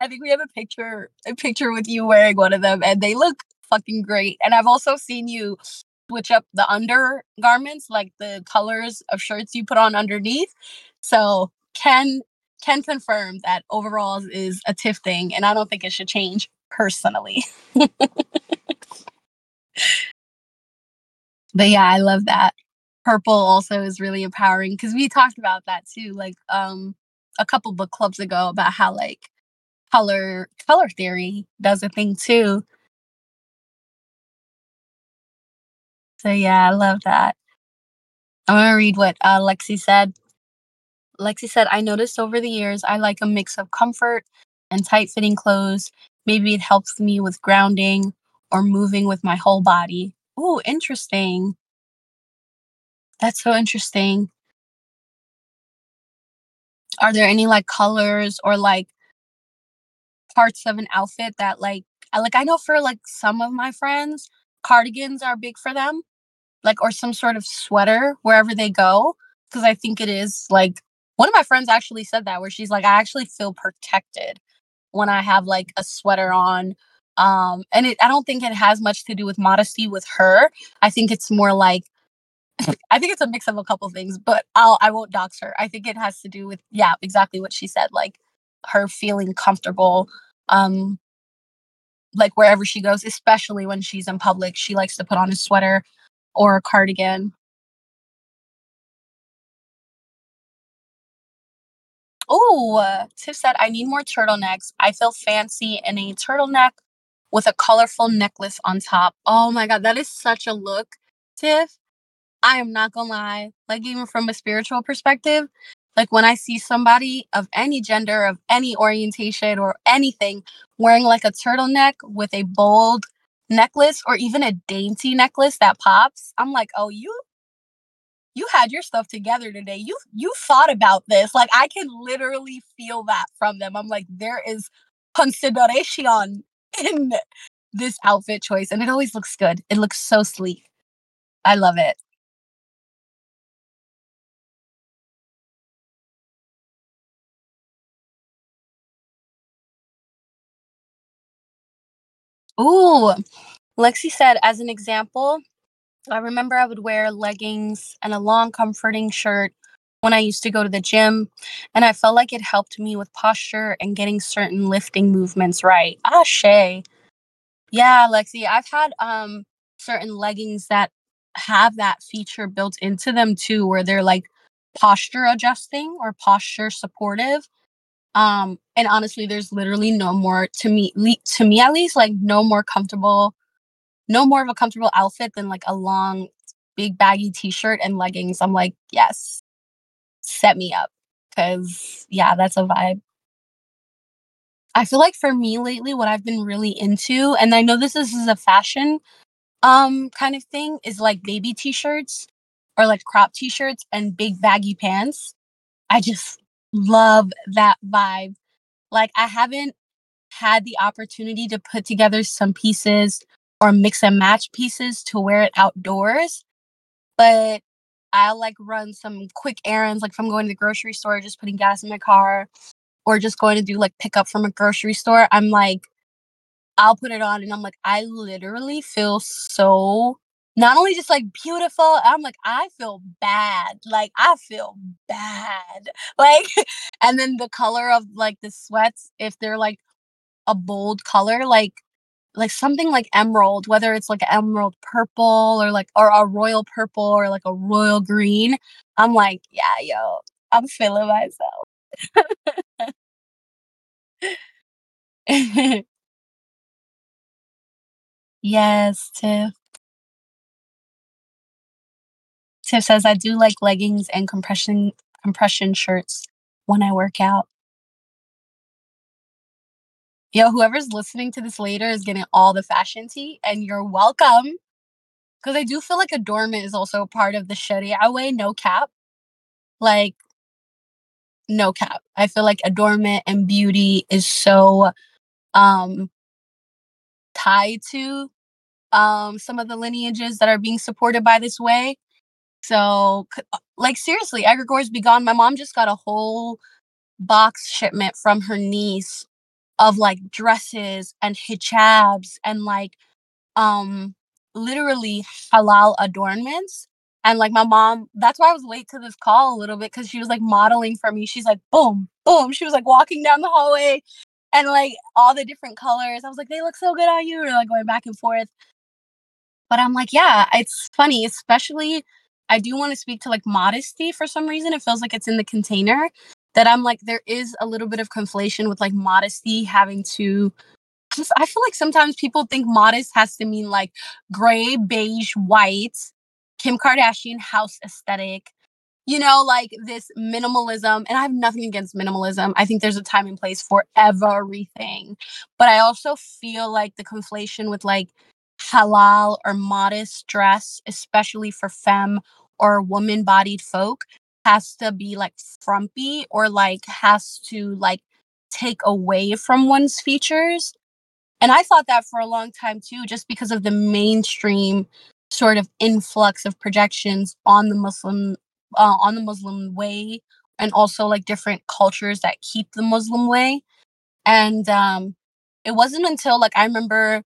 I think we have a picture a picture with you wearing one of them and they look fucking great. And I've also seen you switch up the undergarments, like the colors of shirts you put on underneath. So can can confirm that overalls is a TIFF thing, and I don't think it should change personally. but yeah, I love that. Purple also is really empowering because we talked about that too, like um a couple book clubs ago about how like color color theory does a thing too So yeah, I love that. I'm gonna read what uh, Lexi said. Lexi said, I noticed over the years I like a mix of comfort and tight fitting clothes. Maybe it helps me with grounding or moving with my whole body. Oh, interesting. That's so interesting. Are there any like colors or like parts of an outfit that like I like I know for like some of my friends, cardigans are big for them like or some sort of sweater wherever they go because I think it is like one of my friends actually said that where she's like I actually feel protected when I have like a sweater on um and it I don't think it has much to do with modesty with her. I think it's more like I think it's a mix of a couple things, but I'll I won't dox her. I think it has to do with yeah, exactly what she said like her feeling comfortable um like wherever she goes, especially when she's in public, she likes to put on a sweater or a cardigan. Oh, Tiff said, I need more turtlenecks. I feel fancy in a turtleneck with a colorful necklace on top. Oh my God, that is such a look, Tiff. I am not gonna lie. Like, even from a spiritual perspective, like when I see somebody of any gender, of any orientation, or anything wearing like a turtleneck with a bold necklace or even a dainty necklace that pops, I'm like, oh, you you had your stuff together today. You you thought about this. Like I can literally feel that from them. I'm like, there is consideration in this outfit choice. And it always looks good. It looks so sleek. I love it. Ooh, Lexi said, as an example, I remember I would wear leggings and a long, comforting shirt when I used to go to the gym, and I felt like it helped me with posture and getting certain lifting movements right. Ah, Shay. Yeah, Lexi, I've had um certain leggings that have that feature built into them too, where they're like posture adjusting or posture supportive. Um, and honestly, there's literally no more to me, le- to me at least, like no more comfortable no more of a comfortable outfit than like a long, big baggy t-shirt and leggings. I'm like, yes, set me up. Cause yeah, that's a vibe. I feel like for me lately, what I've been really into, and I know this is, is a fashion um kind of thing, is like baby t-shirts or like crop t-shirts and big baggy pants. I just love that vibe. Like I haven't had the opportunity to put together some pieces or mix and match pieces to wear it outdoors. But I'll like run some quick errands, like if I'm going to the grocery store, just putting gas in my car, or just going to do like pickup from a grocery store. I'm like, I'll put it on and I'm like, I literally feel so not only just like beautiful, I'm like, I feel bad. Like, I feel bad. Like, and then the color of like the sweats, if they're like a bold color, like like something like emerald, whether it's like emerald purple or like or a royal purple or like a royal green. I'm like, yeah, yo, I'm feeling myself. yes, Tiff. Tiff says I do like leggings and compression compression shirts when I work out. Yo, whoever's listening to this later is getting all the fashion tea, and you're welcome. Because I do feel like adornment is also part of the Sharia way, no cap. Like, no cap. I feel like adornment and beauty is so um tied to um some of the lineages that are being supported by this way. So, uh, like seriously, egregores be gone. My mom just got a whole box shipment from her niece of like dresses and hijabs and like um literally halal adornments. And like my mom, that's why I was late to this call a little bit because she was like modeling for me. She's like, boom, boom. She was like walking down the hallway and like all the different colors. I was like, they look so good on you. Or like going back and forth. But I'm like, yeah, it's funny, especially I do want to speak to like modesty for some reason. It feels like it's in the container that I'm like, there is a little bit of conflation with like modesty having to just, I feel like sometimes people think modest has to mean like gray, beige, white, Kim Kardashian house aesthetic, you know, like this minimalism. And I have nothing against minimalism. I think there's a time and place for everything. But I also feel like the conflation with like halal or modest dress, especially for femme or woman bodied folk, has to be like frumpy or like has to like take away from one's features. And I thought that for a long time too, just because of the mainstream sort of influx of projections on the Muslim uh, on the Muslim way and also like different cultures that keep the Muslim way. And um it wasn't until like I remember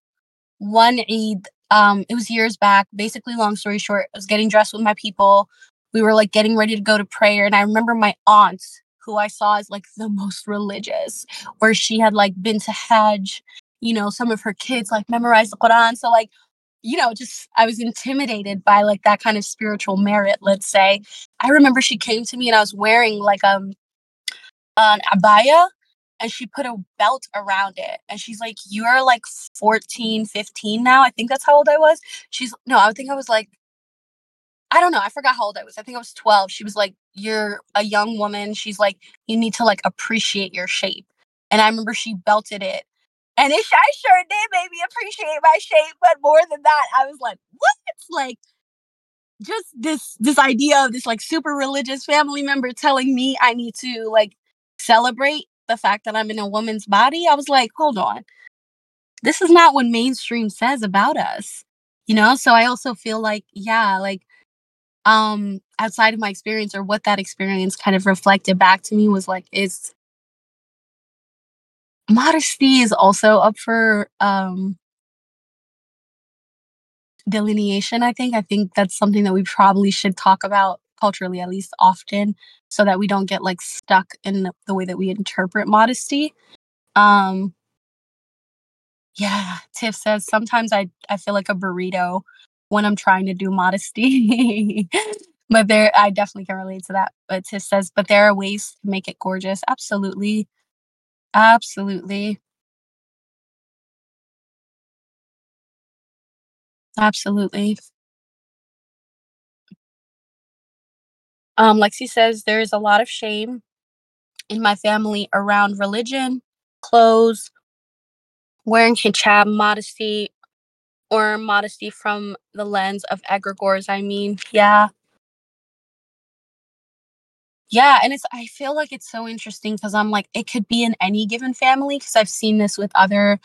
one Eid, um, it was years back. Basically, long story short, I was getting dressed with my people. We were like getting ready to go to prayer. And I remember my aunt, who I saw as like the most religious, where she had like been to Hajj, you know, some of her kids like memorized the Quran. So like you know, just I was intimidated by like that kind of spiritual merit, let's say. I remember she came to me and I was wearing like um an abaya and she put a belt around it and she's like you're like 14 15 now i think that's how old i was she's no i think i was like i don't know i forgot how old i was i think i was 12 she was like you're a young woman she's like you need to like appreciate your shape and i remember she belted it and it i sure did make me appreciate my shape but more than that i was like what like just this this idea of this like super religious family member telling me i need to like celebrate the fact that I'm in a woman's body, I was like, hold on. This is not what mainstream says about us. You know? So I also feel like, yeah, like um outside of my experience or what that experience kind of reflected back to me was like is modesty is also up for um delineation i think. I think that's something that we probably should talk about culturally at least often so that we don't get like stuck in the, way that we interpret modesty. Um yeah tiff says sometimes i i feel like a burrito when i'm trying to do modesty. But there i definitely can relate to that but tiff says but there are ways to make it gorgeous. Absolutely. Absolutely. Absolutely. Um, Lexi says there is a lot of shame in my family around religion, clothes, wearing hijab, modesty, or modesty from the lens of egregores. I mean, yeah. Yeah, and it's I feel like it's so interesting because I'm like, it could be in any given family because I've seen this with other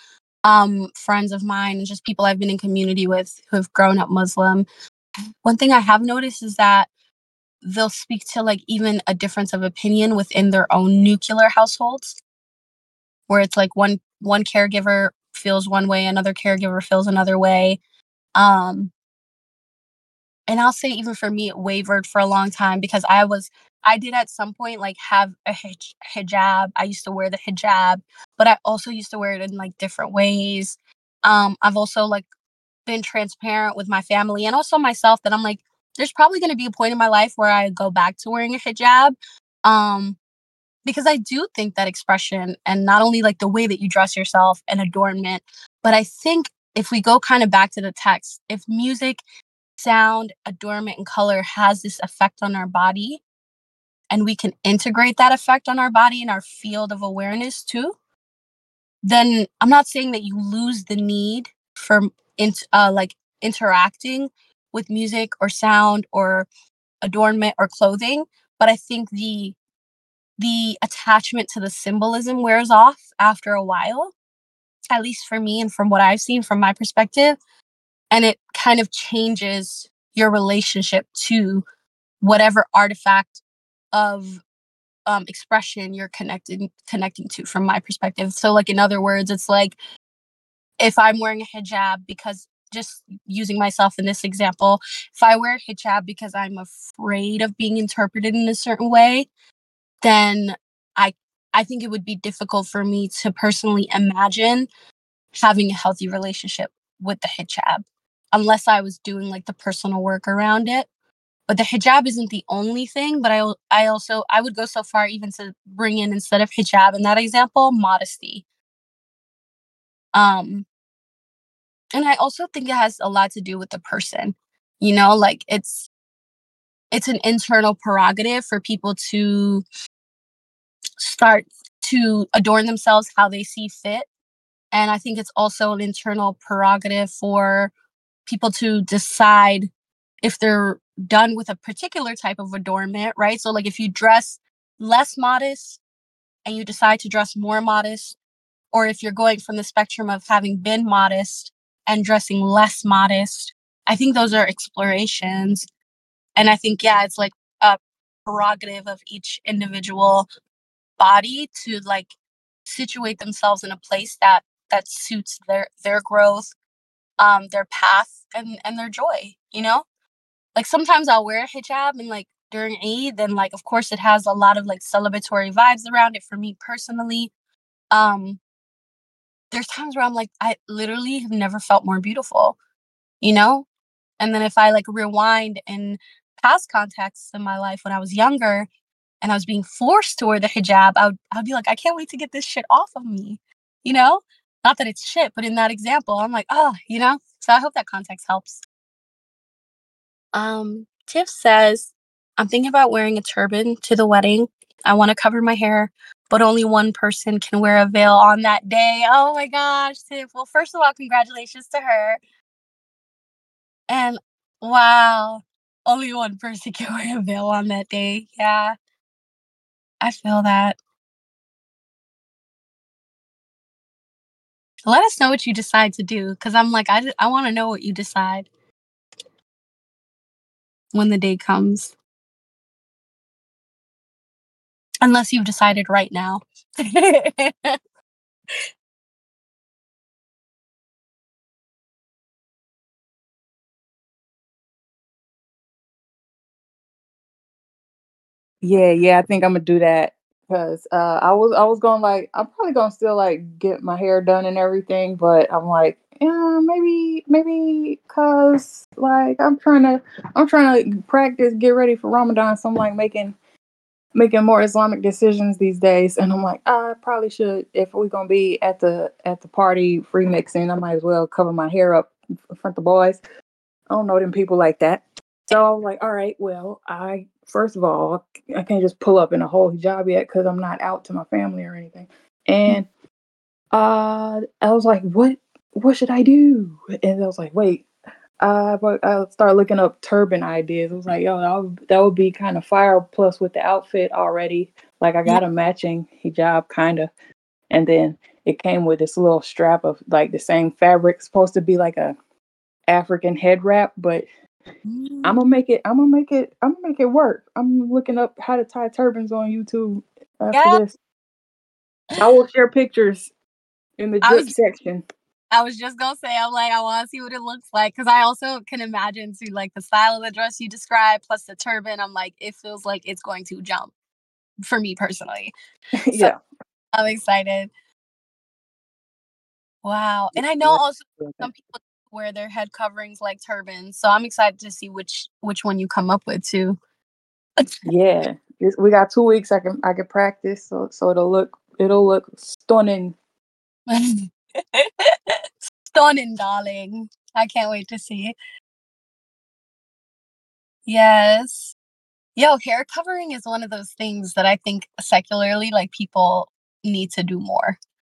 um friends of mine and just people I've been in community with who have grown up Muslim. One thing I have noticed is that they'll speak to like even a difference of opinion within their own nuclear households where it's like one one caregiver feels one way another caregiver feels another way. Um and i'll say even for me it wavered for a long time because i was i did at some point like have a hij- hijab. I used to wear the hijab but i also used to wear it in like different ways. Um, I've also like been transparent with my family and also myself that I'm like, there's probably going to be a point in my life where I go back to wearing a hijab. Um, because I do think that expression and not only like the way that you dress yourself and adornment, but I think if we go kind of back to the text, if music, sound, adornment, and color has this effect on our body, and we can integrate that effect on our body in our field of awareness too, then I'm not saying that you lose the need for in, uh, like interacting with music or sound or adornment or clothing, but I think the the attachment to the symbolism wears off after a while, at least for me and from what I've seen from my perspective, and it kind of changes your relationship to whatever artifact of um, expression you're connected connecting to from my perspective. So like in other words, it's like if I'm wearing a hijab because just using myself in this example, if I wear a hijab because I'm afraid of being interpreted in a certain way, then I I think it would be difficult for me to personally imagine having a healthy relationship with the hijab unless I was doing like the personal work around it. But the hijab isn't the only thing, but I I also I would go so far even to bring in instead of hijab in that example, modesty. Um and I also think it has a lot to do with the person. You know, like it's it's an internal prerogative for people to start to adorn themselves how they see fit. And I think it's also an internal prerogative for people to decide if they're done with a particular type of adornment, right? So, like if you dress less modest and you decide to dress more modest, or if you're going from the spectrum of having been modest and dressing less modest, I think those are explorations. And I think, yeah, it's like a prerogative of each individual body to like situate themselves in a place that that suits their their growth um their path and and their joy you know? Like sometimes i'll wear a hijab and like during eid and like of course it has a lot of like celebratory vibes around it for me personally um there's times where i'm like i literally have never felt more beautiful you know? And then if i like rewind in past contexts in my life when i was younger and I was being forced to wear the hijab, I would I'd be like, I can't wait to get this shit off of me. You know? Not that it's shit, but in that example, I'm like, oh, you know? So I hope that context helps. Um, Tiff says, I'm thinking about wearing a turban to the wedding. I want to cover my hair, but only one person can wear a veil on that day. Oh my gosh, Tiff. Well, first of all, congratulations to her. And wow, only one person can wear a veil on that day. Yeah. I feel that. Let us know what you decide to do, because I'm like, I, I want to know what you decide when the day comes. Unless you've decided right now. Yeah, yeah, I think Imma do that 'cause, uh, I was I was gonna, like I'm probably gonna still, like, get my hair done and everything, but I'm like, "Yeah, maybe maybe cause like, I'm trying to I'm trying to practice, get ready for Ramadan, so I'm, like, making making more Islamic decisions these days, and I'm like, I probably should if we're gonna be at the at the party free mixing, I might as well cover my hair up in front of the boys. I don't know them people like that. So I'm like, "Alright, well, I first of all, I can't just pull up in a whole hijab yet because I'm not out to my family or anything." And, uh, I was like, "What what should I do?" And I was like, "Wait." Uh, but I started looking up turban ideas. I was like, "Yo, that would that would be kinda fire plus with the outfit already." Like, I got a matching hijab kinda, and then it came with this little strap of, like, the same fabric, supposed to be like a African head wrap, but Mm. make it Imma make it Imma make it work. I'm looking up how to tie turbans on YouTube after Yeah. this. I will share pictures in the drip section. I was just gonna say, I'm like, I wanna see what it looks like because I also can imagine too, like, the style of the dress you described plus the turban, I'm like, it feels like it's going to jump for me personally. So, Yeah. I'm excited. Wow. And I know also some people wear their head coverings like turbans. So I'm excited to see which which one you come up with too. yeah. We got two weeks I can I can practice so so it'll look it'll look stunning. stunning, darling. I can't wait to see. Yes. Yo, hair covering is one of those things that I think secularly like people need to do more.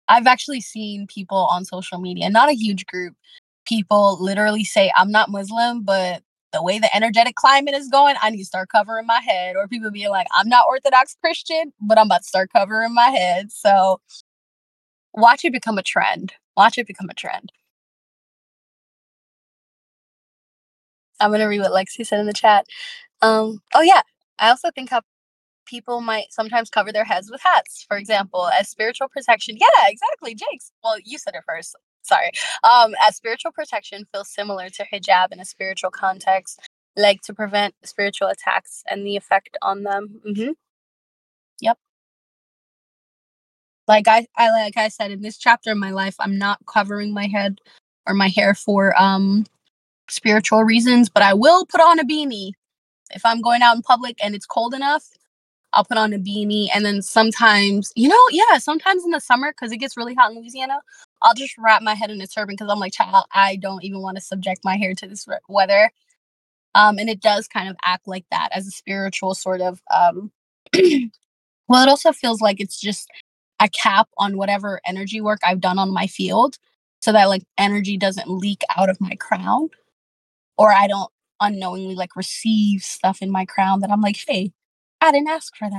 I've actually seen people on social media, not a huge group, people literally say, I'm not Muslim, but the way the energetic climate is going, I need to start covering my head. Or people being like, I'm not Orthodox Christian, but I'm about to start covering my head. So watch it become a trend. Watch it become a trend. I'm gonna read what Lexi said in the chat. Um, oh yeah, I also think how people might sometimes cover their heads with hats, for example, as spiritual protection. Yeah, exactly, Jake's. Well, you said it first. Sorry. Um, as spiritual protection feels similar to hijab in a spiritual context, like to prevent spiritual attacks and the effect on them. Mm-hmm. Yep. Like I, I like I said in this chapter of my life, I'm not covering my head or my hair for um spiritual reasons, but I will put on a beanie if I'm going out in public and it's cold enough. I'll put on a beanie, and then sometimes, you know, yeah, sometimes in the summer because it gets really hot in Louisiana, I'll just wrap my head in a turban because I'm like, child, I don't even want to subject my hair to this weather. Um, and it does kind of act like that as a spiritual sort of. Um, well, it also feels like it's just a cap on whatever energy work I've done on my field, so that like energy doesn't leak out of my crown or I don't unknowingly like receive stuff in my crown that I'm like, hey, I didn't ask for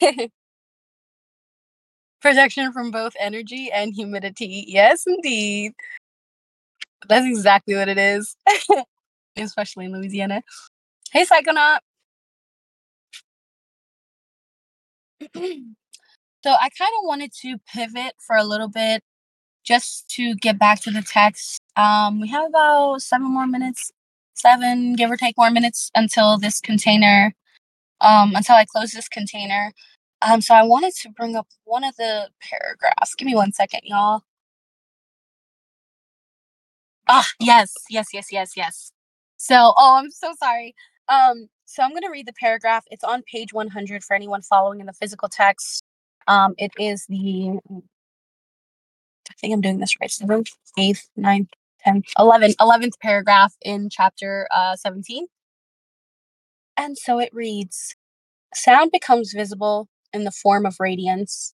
that. Protection from both energy and humidity. Yes, indeed. That's exactly what it is, especially in Louisiana. Hey, Psychonaut. so I kind of wanted to pivot for a little bit just to get back to the text, um, we have about seven more minutes, seven, give or take more minutes until this container, um, until I close this container. Um, so I wanted to bring up one of the paragraphs. Give me one second, y'all. Ah, yes, yes, yes, yes, yes. So, oh, I'm so sorry. Um, so I'm going to read the paragraph. It's on page 100 for anyone following in the physical text. Um, it is the I think I'm doing this right. Seventh, eighth, ninth, tenth, eleventh, eleventh paragraph in chapter uh, 17. And so it reads Sound becomes visible in the form of radiance.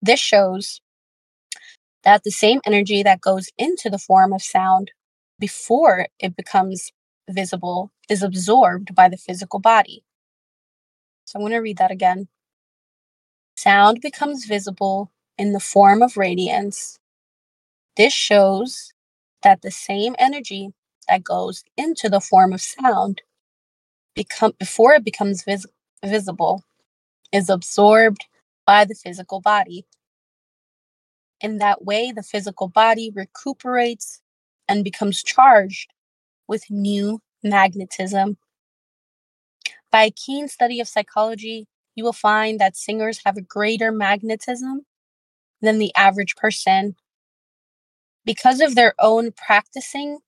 This shows that the same energy that goes into the form of sound before it becomes visible is absorbed by the physical body. So I'm going to read that again. Sound becomes visible in the form of radiance. This shows that the same energy that goes into the form of sound become before it becomes vis- visible is absorbed by the physical body. In that way, the physical body recuperates and becomes charged with new magnetism. By a keen study of psychology, you will find that singers have a greater magnetism than the average person. Because of their own practicing,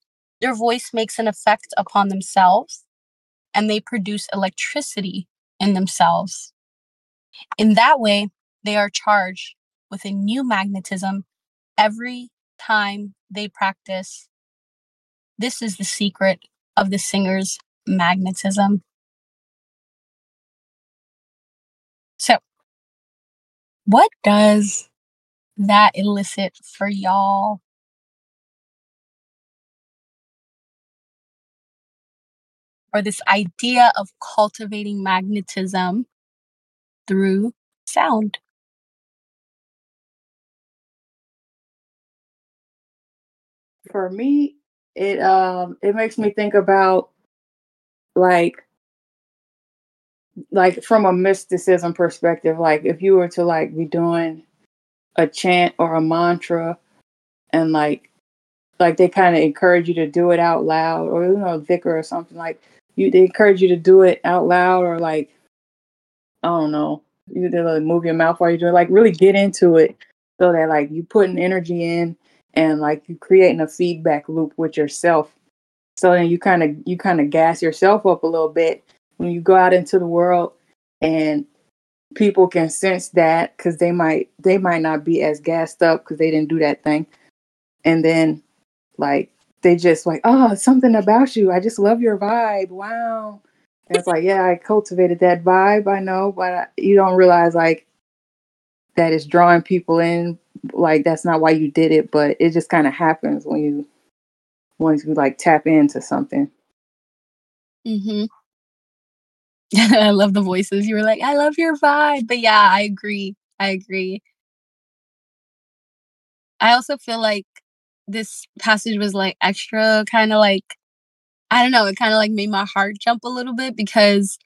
their voice makes an effect upon themselves and they produce electricity in themselves. In that way, they are charged with a new magnetism every time they practice. This is the secret of the singer's magnetism. So, what does that elicit for y'all? Or this idea of cultivating magnetism through sound? For me, it um it makes me think about like like from a mysticism perspective like if you were to like be doing a chant or a mantra and like like they kind of encourage you to do it out loud or you know dhikr or something like you they encourage you to do it out loud or like i don't know you to like move your mouth while you do it like really get into it so that like you putting energy in and like you creating a feedback loop with yourself. So then you kind of you kind of gas yourself up a little bit when you go out into the world and people can sense that because they might they might not be as gassed up because they didn't do that thing. And then like they just like oh something about you i just love your vibe wow and it's like yeah i cultivated that vibe i know but I, you don't realize like that is drawing people in like that's not why you did it but it just kind of happens when you once you like tap into something Mm-hmm. I love the voices. You were like, I love your vibe. But yeah, I agree. I agree. I also feel like this passage was like extra kind of like I don't know, it kind of like made my heart jump a little bit because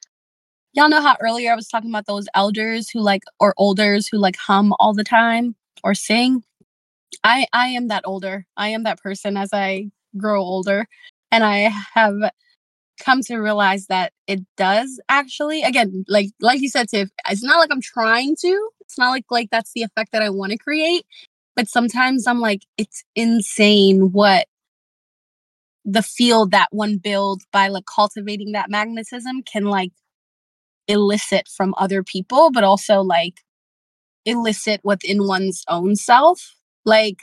y'all know how earlier I was talking about those elders who like or olders who like hum all the time or sing. I I am that older. I am that person as I grow older and I have come to realize that it does actually again like like you said tiff it's not like i'm trying to it's not like like that's the effect that i want to create but sometimes i'm like it's insane what the field that one builds by like cultivating that magnetism can like elicit from other people but also like elicit within one's own self. Like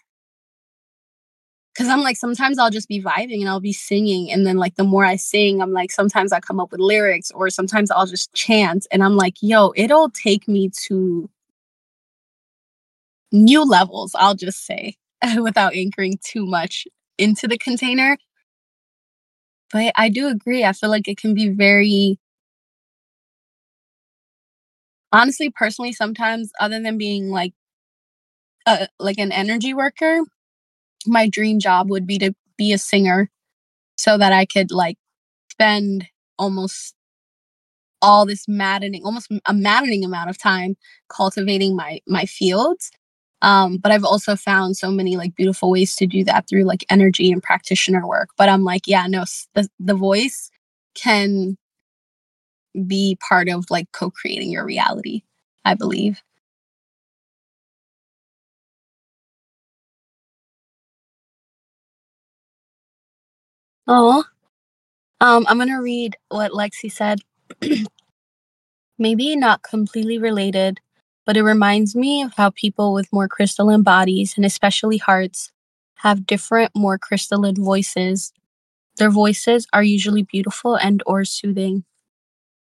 because I'm like sometimes I'll just be vibing and I'll be singing and then like the more I sing I'm like sometimes I come up with lyrics or sometimes I'll just chant and I'm like yo it'll take me to new levels I'll just say without anchoring too much into the container. But I do agree I feel like it can be very honestly personally sometimes other than being like uh, like an energy worker my dream job would be to be a singer so that I could like spend almost all this maddening almost a maddening amount of time cultivating my my fields um but i've also found so many like beautiful ways to do that through like energy and practitioner work. But i'm like yeah no the, the voice can be part of like co-creating your reality i believe. Oh um i'm gonna read what lexi said. Maybe not completely related, but it reminds me of how people with more crystalline bodies, and especially hearts, have different, more crystalline voices. Their voices are usually beautiful and or soothing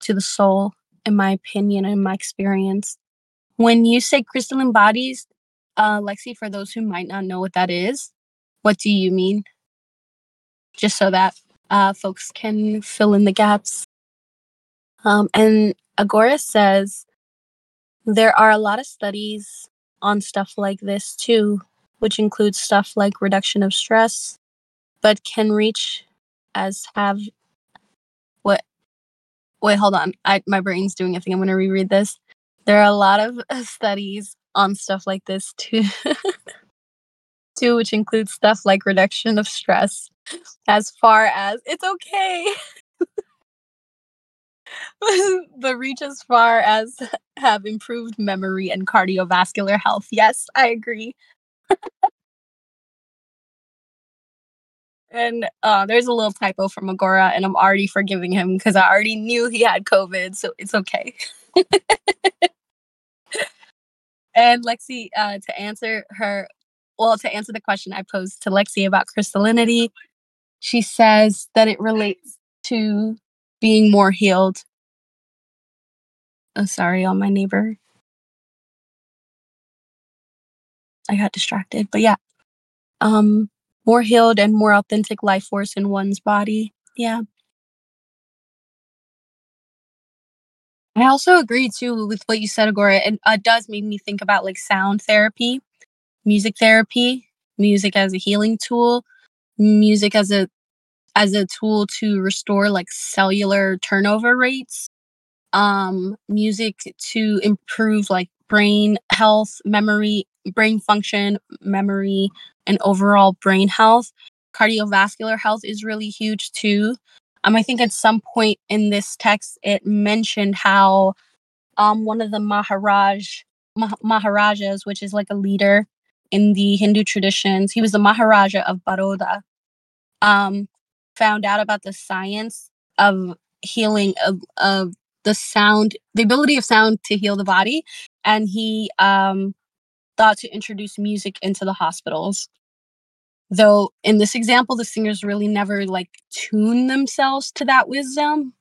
to the soul, in my opinion and my experience. When you say crystalline bodies, uh, Lexi, for those who might not know what that is, what do you mean? Just so that uh, folks can fill in the gaps. Um, and Agora says there are a lot of studies on stuff like this too, which includes stuff like reduction of stress, but can reach as have what wait, hold on. I my brain's doing a thing. I'm gonna reread this. There are a lot of studies on stuff like this too. too, which includes stuff like reduction of stress, as far as it's okay. but reach as far as have improved memory and cardiovascular health. Yes, I agree. and uh, there's a little typo from Agora, and I'm already forgiving him because I already knew he had COVID, so it's okay. and Lexi, uh, to answer her, well, to answer the question I posed to Lexi about crystallinity, she says that it relates to being more healed Oh, sorry, on my neighbor. I got distracted, but yeah. Um, more healed and more authentic life force in one's body. Yeah. I also agree too with what you said, Agora. And it uh, does make me think about like sound therapy, music therapy, music as a healing tool, music as a as a tool to restore like cellular turnover rates um, music to improve like brain health, memory, brain function, memory, and overall brain health. Cardiovascular health is really huge too. Um, I think at some point in this text it mentioned how um, one of the Maharaj Mah- Maharajas, which is like a leader in the Hindu traditions. He was the Maharaja of Baroda. Um, found out about the science of healing of, of the sound, the ability of sound to heal the body, and he um, thought to introduce music into the hospitals. Though in this example, the singers really never like tune themselves to that wisdom,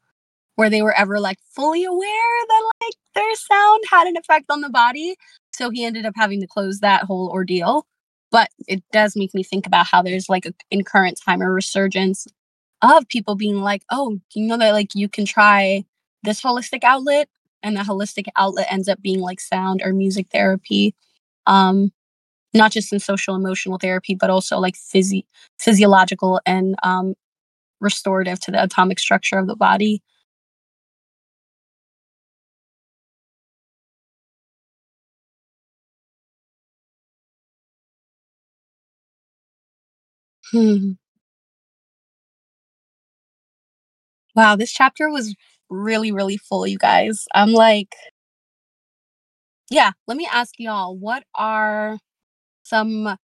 where they were ever like fully aware that like their sound had an effect on the body. So he ended up having to close that whole ordeal. But it does make me think about how there's like a, in current time a resurgence of people being like, oh, you know that like you can try this holistic outlet, and the holistic outlet ends up being like sound or music therapy. Um, not just in social emotional therapy, but also like physi- physiological and um, restorative to the atomic structure of the body. Hmm. Wow, this chapter was really, really full, you guys. I'm like, yeah, let me ask y'all what are some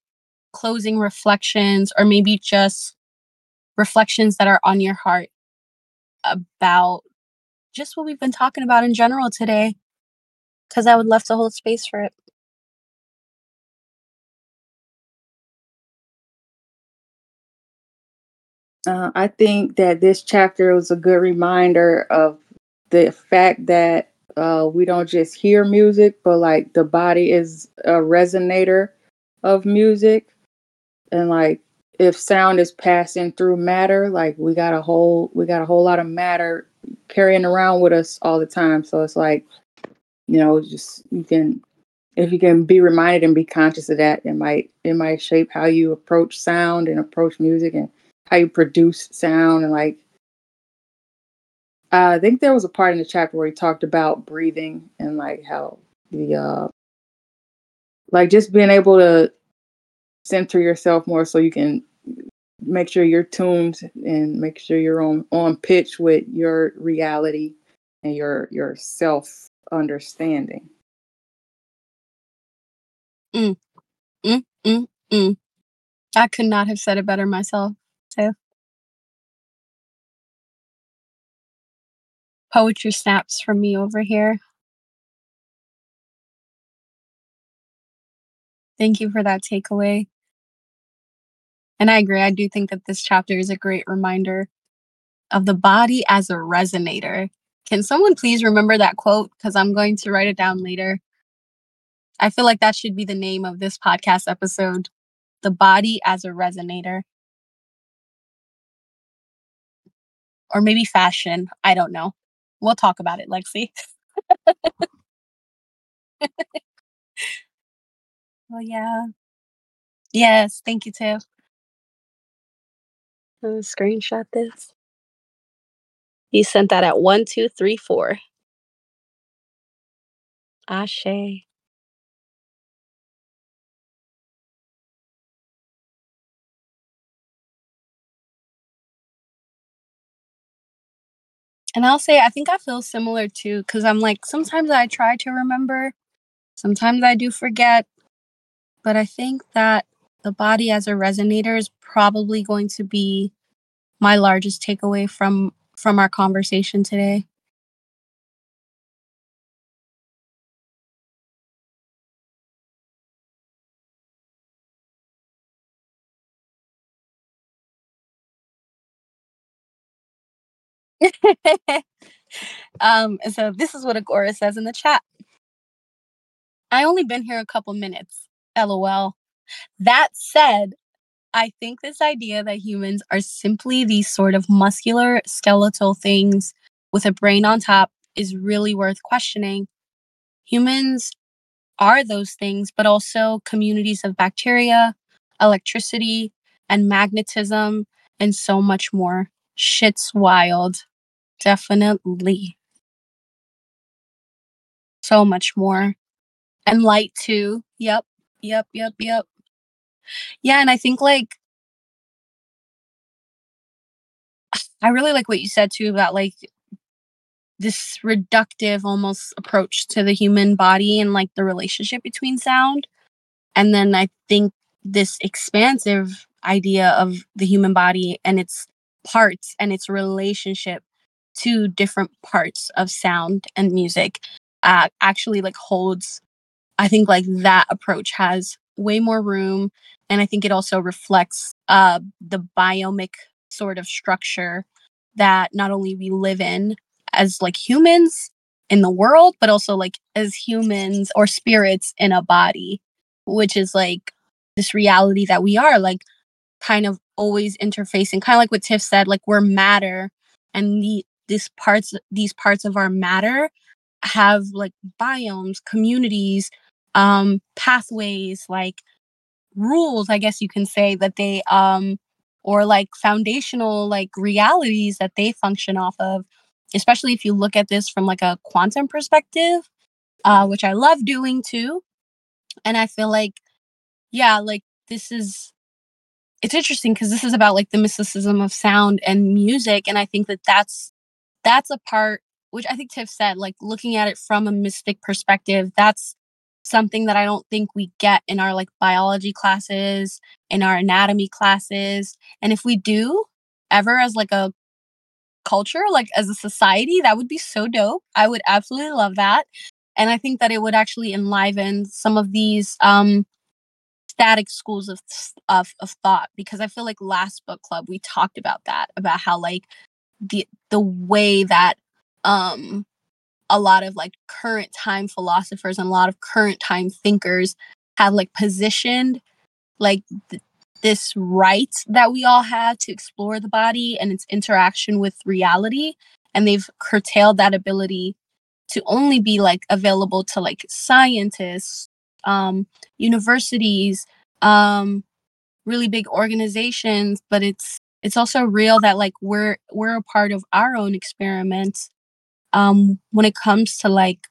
closing reflections or maybe just reflections that are on your heart about just what we've been talking about in general today? Because I would love to hold space for it. Uh, I think that this chapter was a good reminder of the fact that uh, we don't just hear music, but like the body is a resonator of music. And like if sound is passing through matter, like we got a whole we got a whole lot of matter carrying around with us all the time. So it's like, you know, just you can if you can be reminded and be conscious of that, it might it might shape how you approach sound and approach music and how you produce sound and like I think there was a part in the chapter where he talked about breathing and like how the uh like just being able to center yourself more so you can make sure you're tuned and make sure you're on on pitch with your reality and your your self understanding. Mm, mm, mm, mm. I could not have said it better myself. Poetry snaps from me over here. Thank you for that takeaway. And I agree. I do think that this chapter is a great reminder of the body as a resonator. Can someone please remember that quote? Because I'm going to write it down later. I feel like that should be the name of this podcast episode The Body as a Resonator. Or maybe fashion. I don't know. We'll talk about it, Lexi. well, yeah. Yes, thank you, Tiff. Uh, screenshot this. He sent that at one, two, three, four. Ashe. And I'll say, I think I feel similar too, because I'm like, sometimes I try to remember, sometimes I do forget. But I think that the body as a resonator is probably going to be my largest takeaway from from our conversation today. um, so this is what Agora says in the chat. I only been here a couple minutes. LOL. That said, I think this idea that humans are simply these sort of muscular skeletal things with a brain on top is really worth questioning. Humans are those things, but also communities of bacteria, electricity, and magnetism, and so much more. Shit's wild. Definitely. So much more. And light too. Yep. Yep. Yep. Yep. Yeah. And I think like, I really like what you said too about like this reductive almost approach to the human body and like the relationship between sound. And then I think this expansive idea of the human body and its parts and its relationship to different parts of sound and music uh, actually like holds i think like that approach has way more room and i think it also reflects uh, the biomic sort of structure that not only we live in as like humans in the world but also like as humans or spirits in a body which is like this reality that we are like kind of always interfacing kind of like what tiff said like we're matter and the these parts these parts of our matter have like biomes communities um pathways like rules i guess you can say that they um or like foundational like realities that they function off of especially if you look at this from like a quantum perspective uh which i love doing too. And i feel like yeah like this is it's interesting because this is about like the mysticism of sound and music and i think that that's that's a part which i think tiff said like looking at it from a mystic perspective that's something that i don't think we get in our like biology classes in our anatomy classes and if we do ever as like a culture like as a society that would be so dope. I would absolutely love that and i think that it would actually enliven some of these um static schools of, of of thought because I feel like last book club we talked about that about how like the the way that um a lot of like current time philosophers and a lot of current time thinkers have like positioned like th- this right that we all have to explore the body and its interaction with reality and they've curtailed that ability to only be like available to like scientists um, universities, um, really big organizations, but it's it's also real that like we're we're a part of our own experiments um, when it comes to like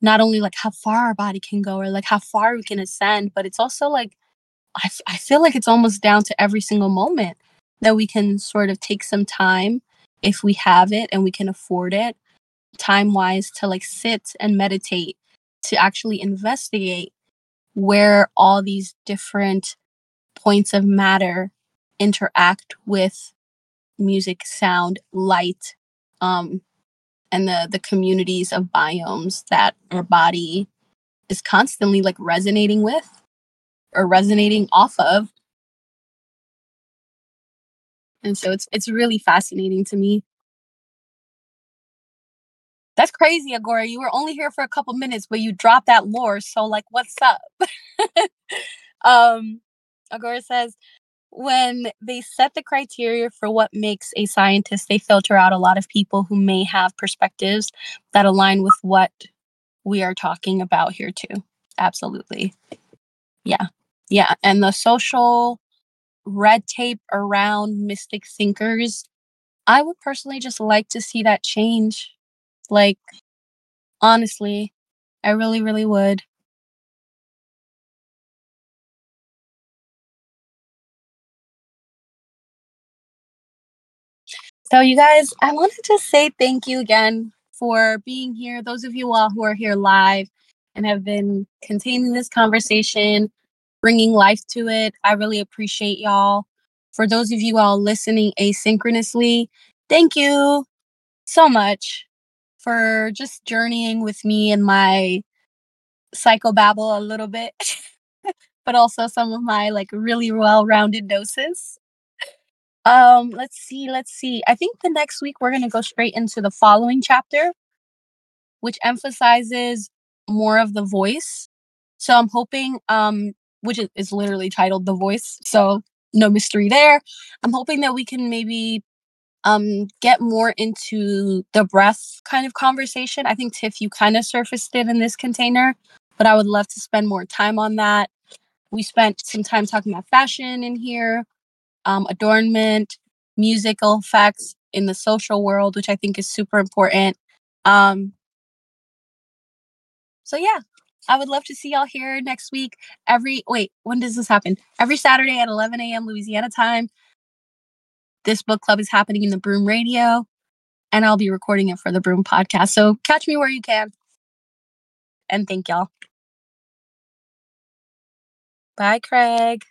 not only like how far our body can go or like how far we can ascend, but it's also like I, f- I feel like it's almost down to every single moment that we can sort of take some time if we have it and we can afford it time wise to like sit and meditate to actually investigate where all these different points of matter interact with music, sound, light, um, and the the communities of biomes that our body is constantly like resonating with or resonating off of. And so it's it's really fascinating to me. That's crazy, Agora. You were only here for a couple minutes, but you dropped that lore. So, like, what's up? um, Agora says, when they set the criteria for what makes a scientist, they filter out a lot of people who may have perspectives that align with what we are talking about here, too. Absolutely. Yeah. Yeah. And the social red tape around mystic thinkers, I would personally just like to see that change like, honestly, I really, really would. So, you guys, I wanted to say thank you again for being here. Those of you all who are here live and have been containing this conversation, bringing life to it, I really appreciate y'all. For those of you all listening asynchronously, thank you so much for just journeying with me and my psychobabble a little bit, but also some of my like really well-rounded doses. Um, let's see, let's see. I think the next week we're gonna go straight into the following chapter, which emphasizes more of the voice. So I'm hoping, um, which is, is literally titled The Voice, so no mystery there. I'm hoping that we can maybe um, get more into the breath kind of conversation. I think Tiff, you kind of surfaced it in this container, but I would love to spend more time on that. We spent some time talking about fashion in here, um, adornment, musical effects in the social world, which I think is super important. Um, so yeah, I would love to see y'all here next week. Every wait, when does this happen? Every Saturday at 11 a.m. Louisiana time. This book club is happening in the Broom Radio. and I'll be recording it for the Broom podcast. So catch me where you can. And thank y'all. Bye, Craig.